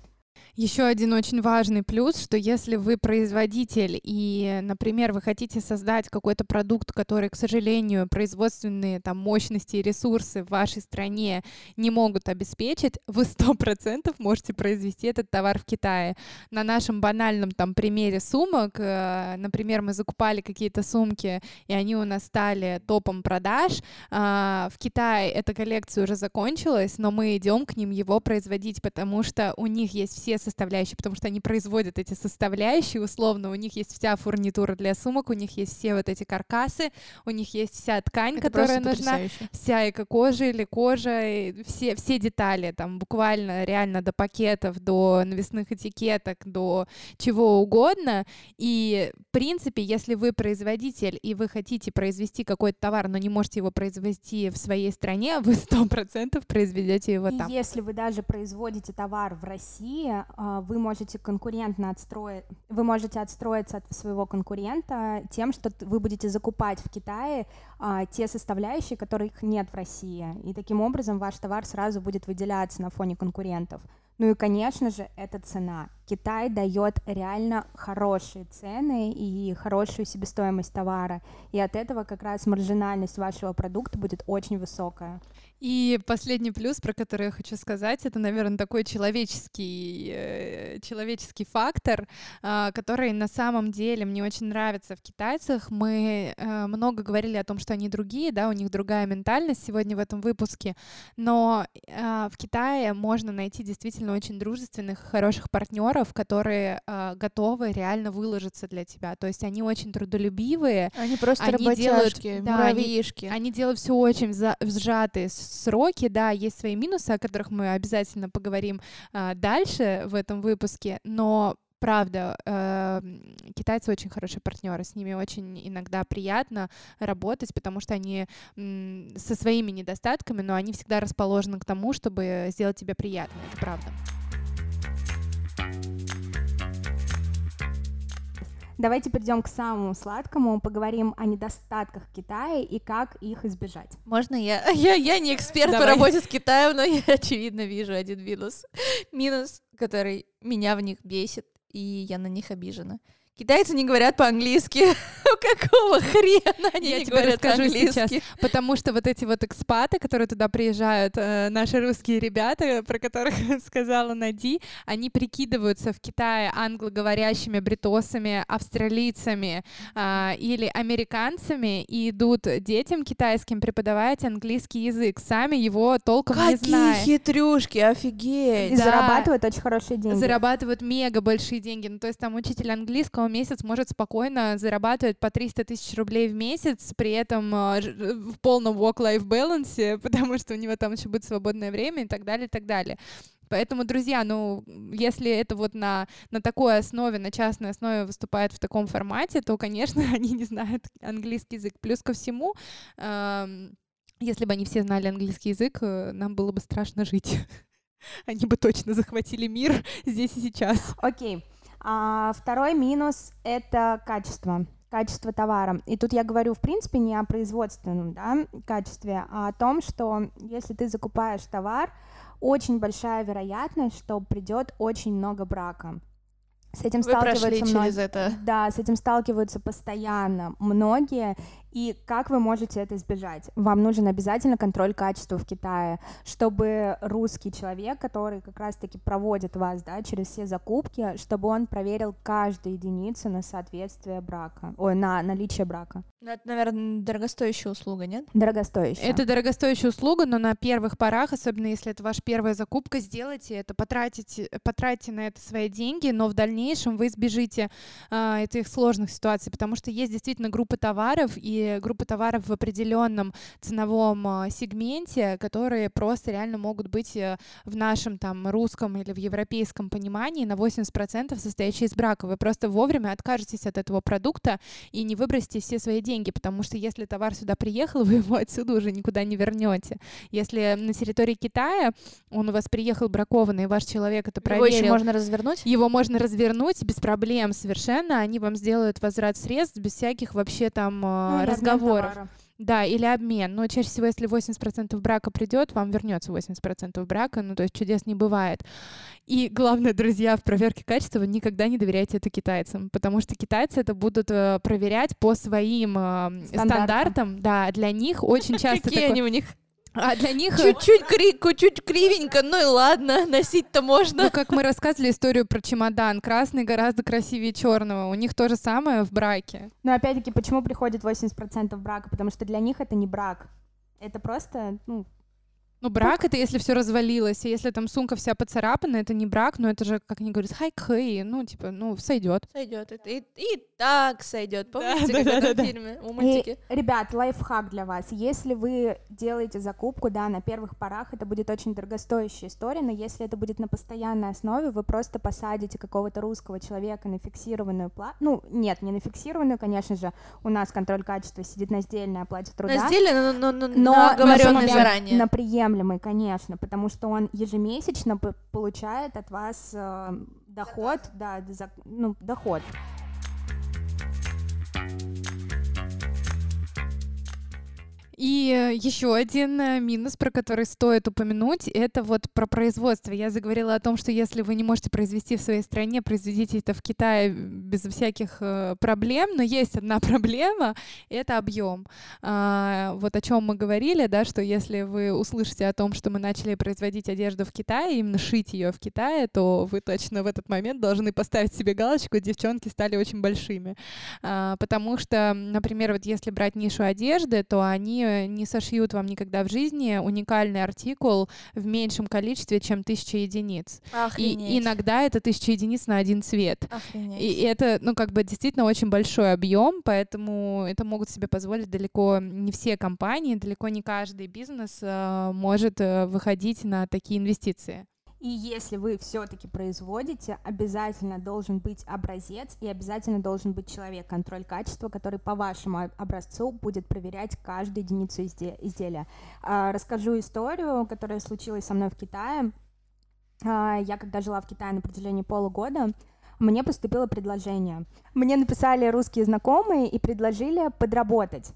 Еще один очень важный плюс, что если вы производитель и, например, вы хотите создать какой-то продукт, который, к сожалению, производственные там мощности и ресурсы в вашей стране не могут обеспечить, вы сто процентов можете произвести этот товар в Китае. На нашем банальном там примере сумок, э, например, мы закупали какие-то сумки, и они у нас стали топом продаж. А, в Китае эта коллекция уже закончилась, но мы идем к ним его производить, потому что у них есть все составляющие, потому что они производят эти составляющие, условно, у них есть вся фурнитура для сумок, у них есть все вот эти каркасы, у них есть вся ткань, Это которая нужна, вся эко-кожа или кожа, все, все детали, там буквально реально до пакетов, до навесных этикеток, до чего угодно. И, в принципе, если вы производитель и вы хотите произвести какой-то товар, но не можете его произвести в своей стране, вы сто процентов произведете его там. Если вы даже производите товар в России, а, вы можете конкурентно отстроить, вы можете отстроиться от своего конкурента тем, что вы будете закупать в Китае а, те составляющие, которых нет в России, и таким образом ваш товар сразу будет выделяться на фоне конкурентов. Ну и, конечно же, это цена. Китай дает реально хорошие цены и хорошую себестоимость товара, и от этого как раз маржинальность вашего продукта будет очень высокая. И последний плюс, про который я хочу сказать, это, наверное, такой человеческий, э, человеческий фактор, э, который на самом деле мне очень нравится в китайцах. Мы э, много говорили о том, что они другие, да, у них другая ментальность сегодня в этом выпуске, но э, в Китае можно найти действительно очень дружественных, хороших партнеров, которые э, готовы реально выложиться для тебя. То есть они очень трудолюбивые. Они просто они работяжки, делают, да, муравьишки. Они, они делают все очень сжатые сроки, да, есть свои минусы, о которых мы обязательно поговорим а, дальше в этом выпуске, но правда, э, китайцы очень хорошие партнеры, с ними очень иногда приятно работать, потому что они э, со своими недостатками, но они всегда расположены к тому, чтобы сделать тебе приятно, это правда. Давайте перейдем к самому сладкому, поговорим о недостатках Китая и как их избежать. Можно я? (laughs) Я, я не эксперт Давай. по работе с Китаем, но (laughs) я очевидно вижу один минус. Минус, который меня в них бесит, и я на них обижена. Китайцы не говорят по-английски. (laughs) Какого хрена они Я не тебе говорят расскажу сейчас. Потому что вот эти вот экспаты, которые туда приезжают, э, наши русские ребята, про которых (laughs) сказала Нади, они прикидываются в Китае англоговорящими бритосами, австралийцами а, или американцами и идут детям китайским преподавать английский язык. Сами его толком не Какие зная. хитрюшки, И офигеть. Да. зарабатывают очень хорошие деньги. зарабатывают мега большие деньги. Ну, то есть там учитель английского в месяц может спокойно зарабатывать по 300 тысяч рублей в месяц, при этом э, э, в полном work-life балансе, (laughs) потому что у него там еще будет свободное время и так далее, и так далее. Поэтому, друзья, ну, если это вот на, на такой основе, на частной основе выступает в таком формате, то, конечно, (laughs) они не знают английский язык. Плюс ко всему, эм, если бы они все знали английский язык, э, нам было бы страшно жить. (laughs) Они бы точно захватили мир здесь и сейчас. Окей. А, второй минус — это качество качество товара. И тут я говорю, в принципе, не о производственном да, качестве, а о том, что если ты закупаешь товар, очень большая вероятность, что придет очень много брака. С этим Вы прошли сталкиваются через это. Да, с этим сталкиваются постоянно многие. И как вы можете это избежать? Вам нужен обязательно контроль качества в Китае, чтобы русский человек, который как раз-таки проводит вас да, через все закупки, чтобы он проверил каждую единицу на соответствие брака, ой, на наличие брака. Ну, это, наверное, дорогостоящая услуга, нет? Дорогостоящее. Это дорогостоящая услуга, но на первых порах, особенно если это ваша первая закупка, сделайте это, потратите, потратьте на это свои деньги, но в дальнейшем вы избежите а, этих сложных ситуаций, потому что есть действительно группы товаров и группы товаров в определенном ценовом а, сегменте, которые просто реально могут быть э, в нашем там русском или в европейском понимании на 80% состоящие из брака. Вы просто вовремя откажетесь от этого продукта и не выбросите все свои деньги, потому что если товар сюда приехал, (laughs) вы его отсюда уже никуда не вернете. Если на территории Китая он у вас приехал бракованный, и ваш человек это Его еще проверил, можно развернуть? его можно развернуть без проблем совершенно, они вам сделают возврат средств без всяких вообще там Ну, или обмен разговоров. товара. Да, или обмен. Но чаще всего, если 80% брака придет, вам вернется 80% брака, ну, то есть чудес не бывает. И главное, друзья, в проверке качества никогда не доверяйте это китайцам, потому что китайцы это будут э, проверять по своим э, Стандартам. стандартам. Да, для них очень (laughs) часто Какие они у них? А для них... э, Чуть-чуть кри- чуть кривенько, ну и ладно, (laughs) носить-то можно. Ну, как мы рассказывали историю про чемодан, красный гораздо красивее черного. У них то же самое в браке. Но опять-таки, почему приходит 80% брака? Потому что для них это не брак. Это просто, ну, Ну, брак это если все развалилось, и если там сумка вся поцарапана, это не брак, но это же, как они говорят, хай кхэй, ну, типа, ну, сойдет. Сойдет. Это и, и так сойдет. Помните, да, как в да, этом да. фильме? У И, мультике? ребят, лайфхак для вас. Если вы делаете закупку, да, на первых порах это будет очень дорогостоящая история, но если это будет на постоянной основе, вы просто посадите какого-то русского человека на фиксированную плату. Ну, нет, не на фиксированную, конечно же. У нас контроль качества сидит на сдельной оплате труда. На сделе, но, но, но, но на оговоренный на, заранее. на приемлемый, конечно, потому что он ежемесячно получает от вас э, доход, да, за- ну, доход. И еще один э, минус, про который стоит упомянуть, это вот про производство. Я заговорила о том, что если вы не можете произвести в своей стране, произведите это в Китае без всяких э, проблем, но есть одна (laughs) проблема — это объем. А, вот о чем мы говорили, да, что если вы услышите о том, что мы начали производить одежду в Китае, именно шить ее в Китае, то вы точно в этот момент должны поставить себе галочку, девчонки стали очень большими. А, потому что, например, вот если брать нишу одежды, то они не сошьют вам никогда в жизни уникальный артикул в меньшем количестве, чем тысяча единиц. И Охренеть. иногда это тысяча единиц на один цвет. Охренеть. И это, ну, как бы действительно очень большой объем, поэтому это могут себе позволить далеко не все компании, далеко не каждый бизнес э, может э, выходить на такие инвестиции. И если вы все-таки производите, обязательно должен быть образец и обязательно должен быть человек контроль качества, который по вашему об- образцу будет проверять каждую единицу изде- изделия. А, Расскажу историю, которая случилась со мной в Китае. А, Я когда жила в Китае на протяжении полугода, мне поступило предложение. Мне написали русские знакомые и предложили подработать.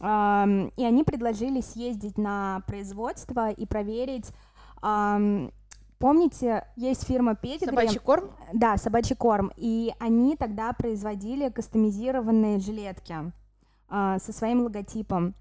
И они предложили съездить на производство и проверить помните, есть фирма Pedigree. Собачий корм? Да, собачий корм. И они тогда производили кастомизированные жилетки э, со своим логотипом.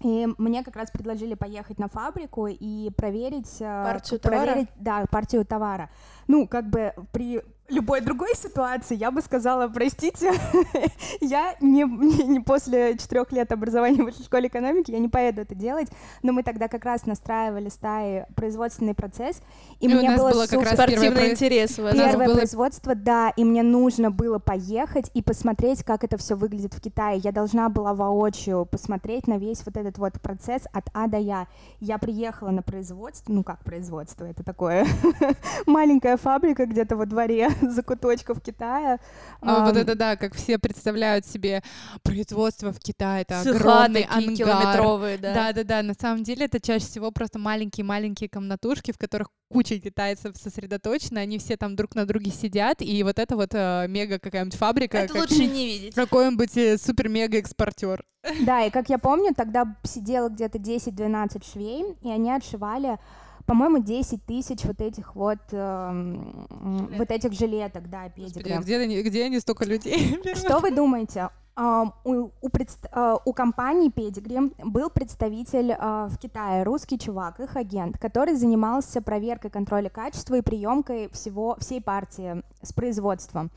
И мне как раз предложили поехать на фабрику и проверить партию проверить, товара. Да, партию товара. Ну, как бы при любой другой ситуации я бы сказала, простите, (laughs) я не, не, не после четырех лет образования в высшей школе экономики, я не поеду это делать, но мы тогда как раз настраивали стаи производственный процесс, и, И у мне нас было было как раз Спортивный первое интерес у. У Первое было- производство, да, и мне нужно было поехать и посмотреть, как это все выглядит в Китае. Я должна была воочию посмотреть на весь вот этот вот процесс от А до Я. Я приехала на производство, ну как производство, это такое (laughs) маленькая фабрика где-то во дворе (laughs) закуточков Китая. Ну, вот это да, как все представляют себе производство в Китае, это огромный ангар. километровые, да. Да, да, да. На самом деле это чаще всего просто маленькие-маленькие комнатушки, в которых куча китайцев сосредоточена, они все там друг на друге сидят, и вот это вот э, мега какая-нибудь фабрика, Это как- лучше (laughs) не видеть. какой-нибудь э, супер-мега-экспортер. Да, и как я помню, тогда сидело где-то 10-12 швей, и они отшивали по-моему, 10 тысяч вот этих вот, эм, м, вот этих жилеток, да, Господи, педигри. а где, они, где они столько людей? (laughs) Что вы думаете? У, предст- а, у компании Pedigree был представитель а, в Китае, русский чувак, их агент, который занимался проверкой контроля качества и приемкой всего, всей партии с производством.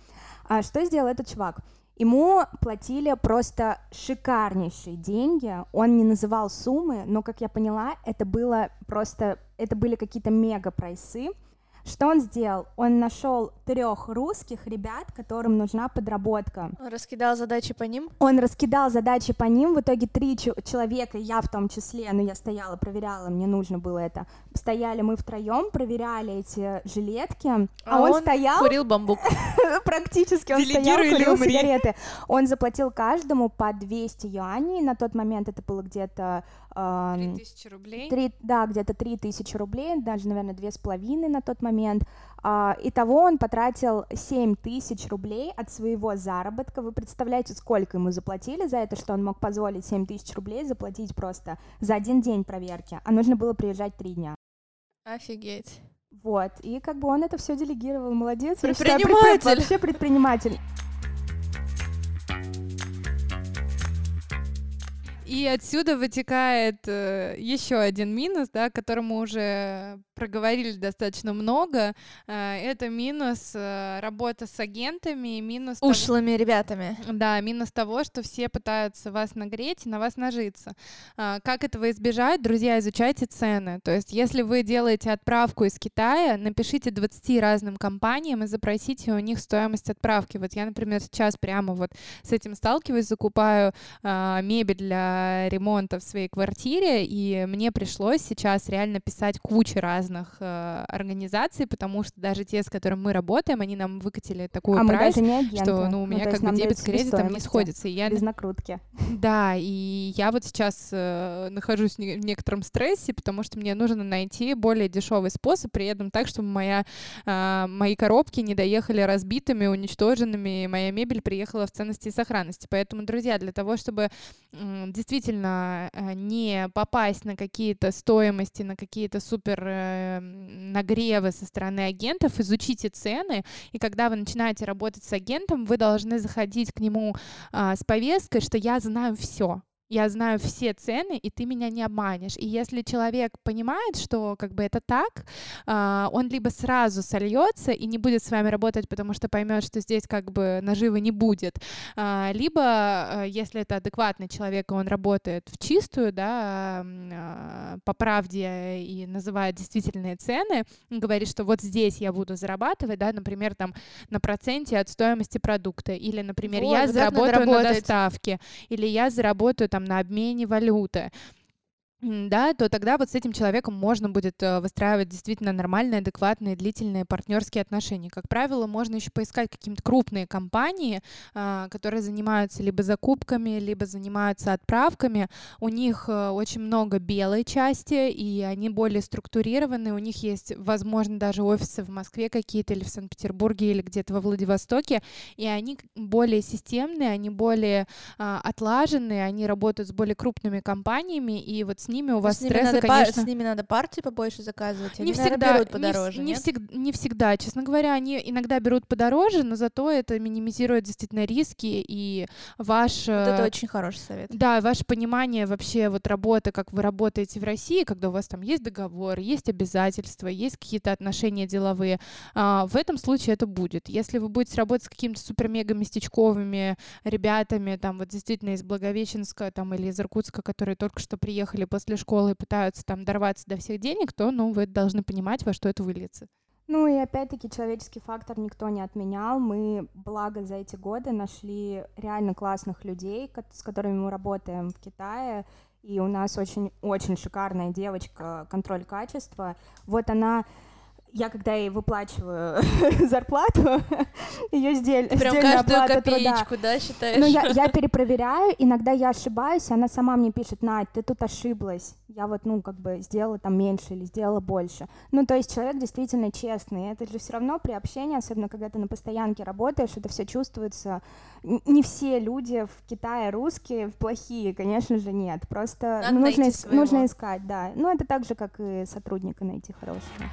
А Что сделал этот чувак? Ему платили просто шикарнейшие деньги. Он не называл суммы, но, как я поняла, это было просто, это были какие-то мега прайсы. Что он сделал? Он нашел трех русских ребят, которым нужна подработка. Он раскидал задачи по ним. Он раскидал задачи по ним, в итоге три человека, я в том числе, но я стояла, проверяла, мне нужно было это. Стояли мы втроем, проверяли эти жилетки, а, А он, он стоял Курил бамбук. (laughs) практически, он стоял, курил сигареты. Он заплатил каждому по 200 юаней, на тот момент это было где-то... эм, 3000 рублей. Три, да, где-то три тысячи рублей, даже, наверное, две с половиной на тот момент. А, итого он потратил 7 тысяч рублей от своего заработка. Вы представляете, сколько ему заплатили за это, что он мог позволить 7 тысяч рублей заплатить просто за один день проверки, а нужно было приезжать три дня. Офигеть. Вот, и как бы он это все делегировал, молодец. Предприниматель. предпри- Вообще предприниматель. И отсюда вытекает еще один минус, да, о котором мы уже проговорили достаточно много. Э, это минус э, работа с агентами, минус того- Ушлыми ребятами. Да, минус того, что все пытаются вас нагреть и на вас нажиться. А, Как этого избежать? Друзья, изучайте цены. То есть, если вы делаете отправку из Китая, напишите 20 разным компаниям и запросите у них стоимость отправки. Вот я, например, сейчас прямо вот с этим сталкиваюсь, закупаю а, мебель для ремонта в своей квартире, и мне пришлось сейчас реально писать кучу разных э, организаций, потому что даже те, с которыми мы работаем, они нам выкатили такой а прайс, что ну, у меня то как бы дебет с кредитом не сходится. И я Без накрутки. (laughs) да, и я вот сейчас э, нахожусь в не- в некотором стрессе, потому что мне нужно найти более дешевый способ, при этом так, чтобы моя, а, мои коробки не доехали разбитыми, уничтоженными, и моя мебель приехала в ценности и сохранности. Поэтому, друзья, для того, чтобы м, действительно э, не попасть на какие-то стоимости, на какие-то супер э, нагревы со стороны агентов, изучите цены, и когда вы начинаете работать с агентом, вы должны заходить к нему а, с повесткой, что я знаю все. Я знаю все цены, и ты меня не обманешь. И если человек понимает, что как бы это так, а, он либо сразу сольется и не будет с вами работать, потому что поймет, что здесь как бы наживы не будет, а, либо а, если это адекватный человек, и он работает в чистую, да, по правде и называет действительные цены, говорит, что вот здесь я буду зарабатывать, да, например, там на проценте от стоимости продукта, или, например, Вот, я вот заработаю на доставке, или я заработаю там на обмене валюты. Да, то тогда вот с этим человеком можно будет э, выстраивать действительно нормальные, адекватные, длительные партнерские отношения. Как правило, можно еще поискать какие-то крупные компании, а, которые занимаются либо закупками, либо занимаются отправками. У них э, очень много белой части, и они более структурированы. У них есть, возможно, даже офисы в Москве какие-то, или в Санкт-Петербурге, или где-то во Владивостоке, и они более системные, они более а, отлаженные, они работают с более крупными компаниями, и вот с ними у вас с ними, стресса, надо пар- конечно... с ними надо партии побольше заказывать. Не Они, всегда, берут не, подороже, не, нет? всег- не всегда, честно говоря, они иногда берут подороже, но зато это минимизирует действительно риски и ваш... Вот это э, очень хороший совет. Да, ваше понимание вообще вот работы, как вы работаете в России, когда у вас там есть договор, есть обязательства, есть какие-то отношения деловые, а, в этом случае это будет. Если вы будете работать с какими-то супер-мега местечковыми ребятами, там вот действительно из Благовещенска там или из Иркутска, которые только что приехали после школы пытаются там дорваться до всех денег, то, ну, вы должны понимать, во что это выльется. Ну и опять-таки человеческий фактор никто не отменял. Мы, благо, за эти годы нашли реально классных людей, с которыми мы работаем в Китае. И у нас очень-очень шикарная девочка, контроль качества. Вот она я когда ей выплачиваю (laughs) зарплату, (laughs) ее сдель, прям сдельная каждую оплата труда. копеечку, да, считаешь? Ну, я, я (laughs) перепроверяю, иногда я ошибаюсь, она сама мне пишет, Надь, ты тут ошиблась. Я вот, ну, как бы сделала там меньше или сделала больше. Ну, то есть человек действительно честный. Это же все равно при общении, особенно когда ты на постоянке работаешь, это все чувствуется. Не все люди в Китае русские плохие, конечно же, нет. Просто Надо ну, нужно, нужно искать, да. Ну, это так же, как и сотрудника найти хорошего.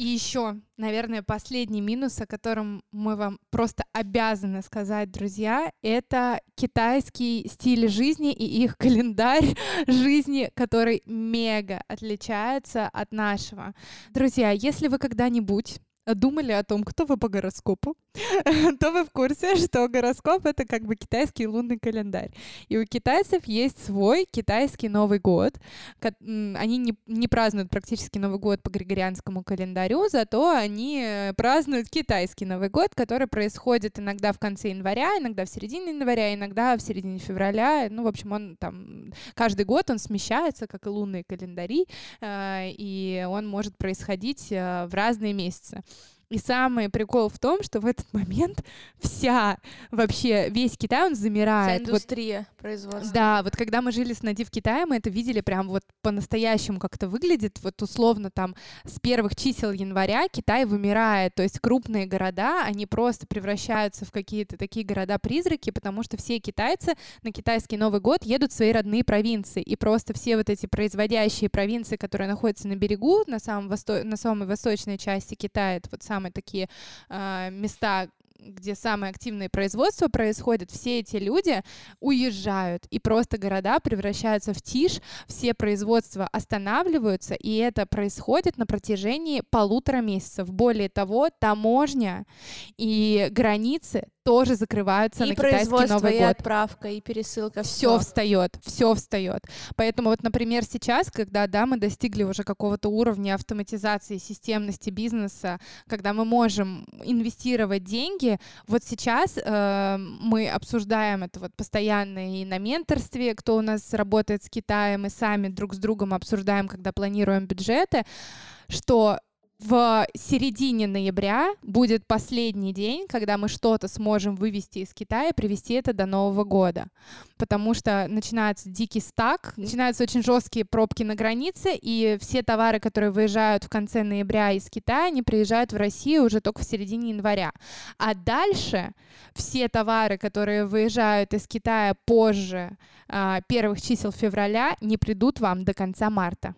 И еще, наверное, последний минус, о котором мы вам просто обязаны сказать, друзья, это китайский стиль жизни и их календарь (laughs) жизни, который мега отличается от нашего. Друзья, если вы когда-нибудь думали о том, кто вы по гороскопу, (laughs) то вы в курсе, (laughs) что гороскоп — это как бы китайский лунный календарь. И у китайцев есть свой китайский Новый год. Они не, не празднуют практически Новый год по григорианскому календарю, зато они э, празднуют китайский Новый год, который происходит иногда в конце января, иногда в середине января, иногда в середине февраля. Ну, в общем, он там каждый год он смещается, как и лунные календари, э, и он может происходить э, в разные месяцы. И самый прикол в том, что в этот момент вся, вообще весь Китай, он Вся замирает. Вот индустрия производства. да, вот когда мы жили с Нади в Китае, мы это видели прям вот по-настоящему, как это выглядит. Вот условно там с первых чисел января Китай вымирает, то есть крупные города, они просто превращаются в какие-то такие города-призраки, потому что все китайцы на китайский Новый год едут в свои родные провинции, и просто все вот эти производящие провинции, которые находятся на берегу, на, самом восто... на самой восточной части Китая, это вот самые такие а, места, где самое активное производство происходит, все эти люди уезжают, и просто города превращаются в тишь, все производства останавливаются, и это происходит на протяжении полутора месяцев. Более того, таможня и границы тоже закрываются и на китайский производство, Новый и год. отправка, и пересылка. Все встает, все встает. Поэтому вот, например, сейчас, когда да, мы достигли уже какого-то уровня автоматизации системности бизнеса, когда мы можем инвестировать деньги, вот сейчас э, мы обсуждаем это вот постоянно и на менторстве, кто у нас работает с Китаем, и сами друг с другом обсуждаем, когда планируем бюджеты, что в середине ноября будет последний день, когда мы что-то сможем вывести из Китая и привезти это до Нового года. Потому что начинается дикий стак, начинаются очень жесткие пробки на границе, и все товары, которые выезжают в конце ноября из Китая, они приезжают в Россию уже только в середине января. А дальше все товары, которые выезжают из Китая позже а, первых чисел февраля, не придут вам до конца марта.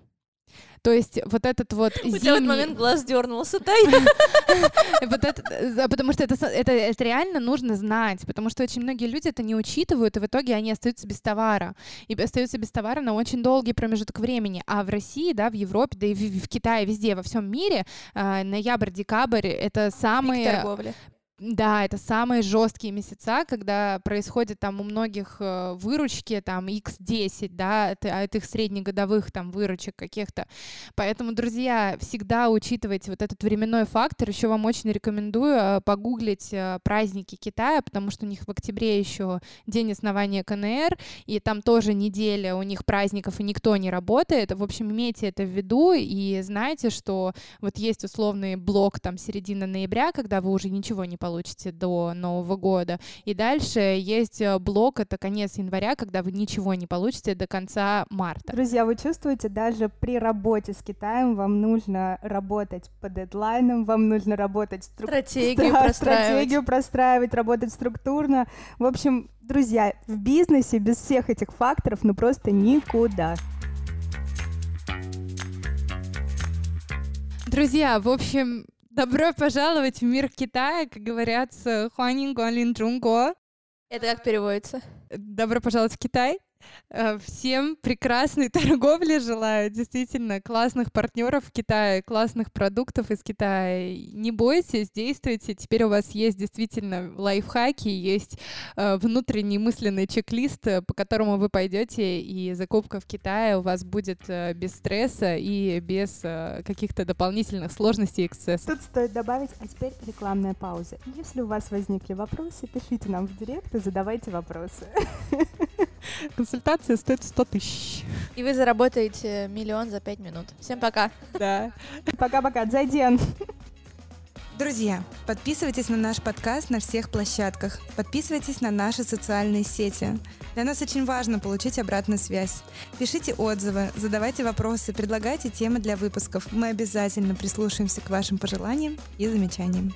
То есть вот этот вот У тебя в этот зимний... момент глаз дернулся, да? (laughs) Вот это, да, потому что это, это, это реально нужно знать, потому что очень многие люди это не учитывают, и в итоге они остаются без товара. И остаются без товара на очень долгий промежуток времени. А в России, да, в Европе, да и в, в Китае, везде, во всем мире, э, ноябрь-декабрь — это Пик самые... торговли. Да, это самые жесткие месяца, когда происходит там у многих э, выручки там x10, да, от, от их среднегодовых там выручек каких-то. Поэтому, друзья, всегда учитывайте вот этот временной фактор. Еще вам очень рекомендую э, погуглить э, праздники Китая, потому что у них в октябре еще день основания КНР, и там тоже неделя у них праздников, и никто не работает. В общем, имейте это в виду и знайте, что вот есть условный блок там середина ноября, когда вы уже ничего не получите до Нового года. И дальше есть э, блок, это конец января, когда вы ничего не получите до конца марта. Друзья, вы чувствуете, даже при работе с Китаем вам нужно работать по дедлайнам, вам нужно работать струк- Стратегию стра- простраивать. стратегию простраивать, работать структурно. В общем, Друзья, в бизнесе без всех этих факторов ну просто никуда. Друзья, в общем, добро пожаловать в мир Китая, как говорят, с Хуанин Гуанлин Джунго. Это как переводится? Добро пожаловать в Китай. Э, всем прекрасной (laughs) торговли желаю, действительно, классных партнеров в Китае, классных продуктов из Китая. Не бойтесь, действуйте. Теперь у вас есть действительно лайфхаки, есть э, внутренний мысленный чек-лист, э, по которому вы пойдете, и закупка в Китае у вас будет без стресса и без каких-то дополнительных сложностей и эксцессов. Тут стоит добавить, а теперь рекламная пауза. Если у вас возникли вопросы, пишите нам в директ и задавайте вопросы. (laughs) Консультация стоит 100 тысяч. И вы заработаете миллион за пять минут. Всем пока. Да. Пока-пока, зайден. Друзья, подписывайтесь на наш подкаст на всех площадках. Подписывайтесь на наши социальные сети. Для нас очень важно получить обратную связь. Пишите отзывы, задавайте вопросы, предлагайте темы для выпусков. Мы обязательно прислушаемся к вашим пожеланиям и замечаниям.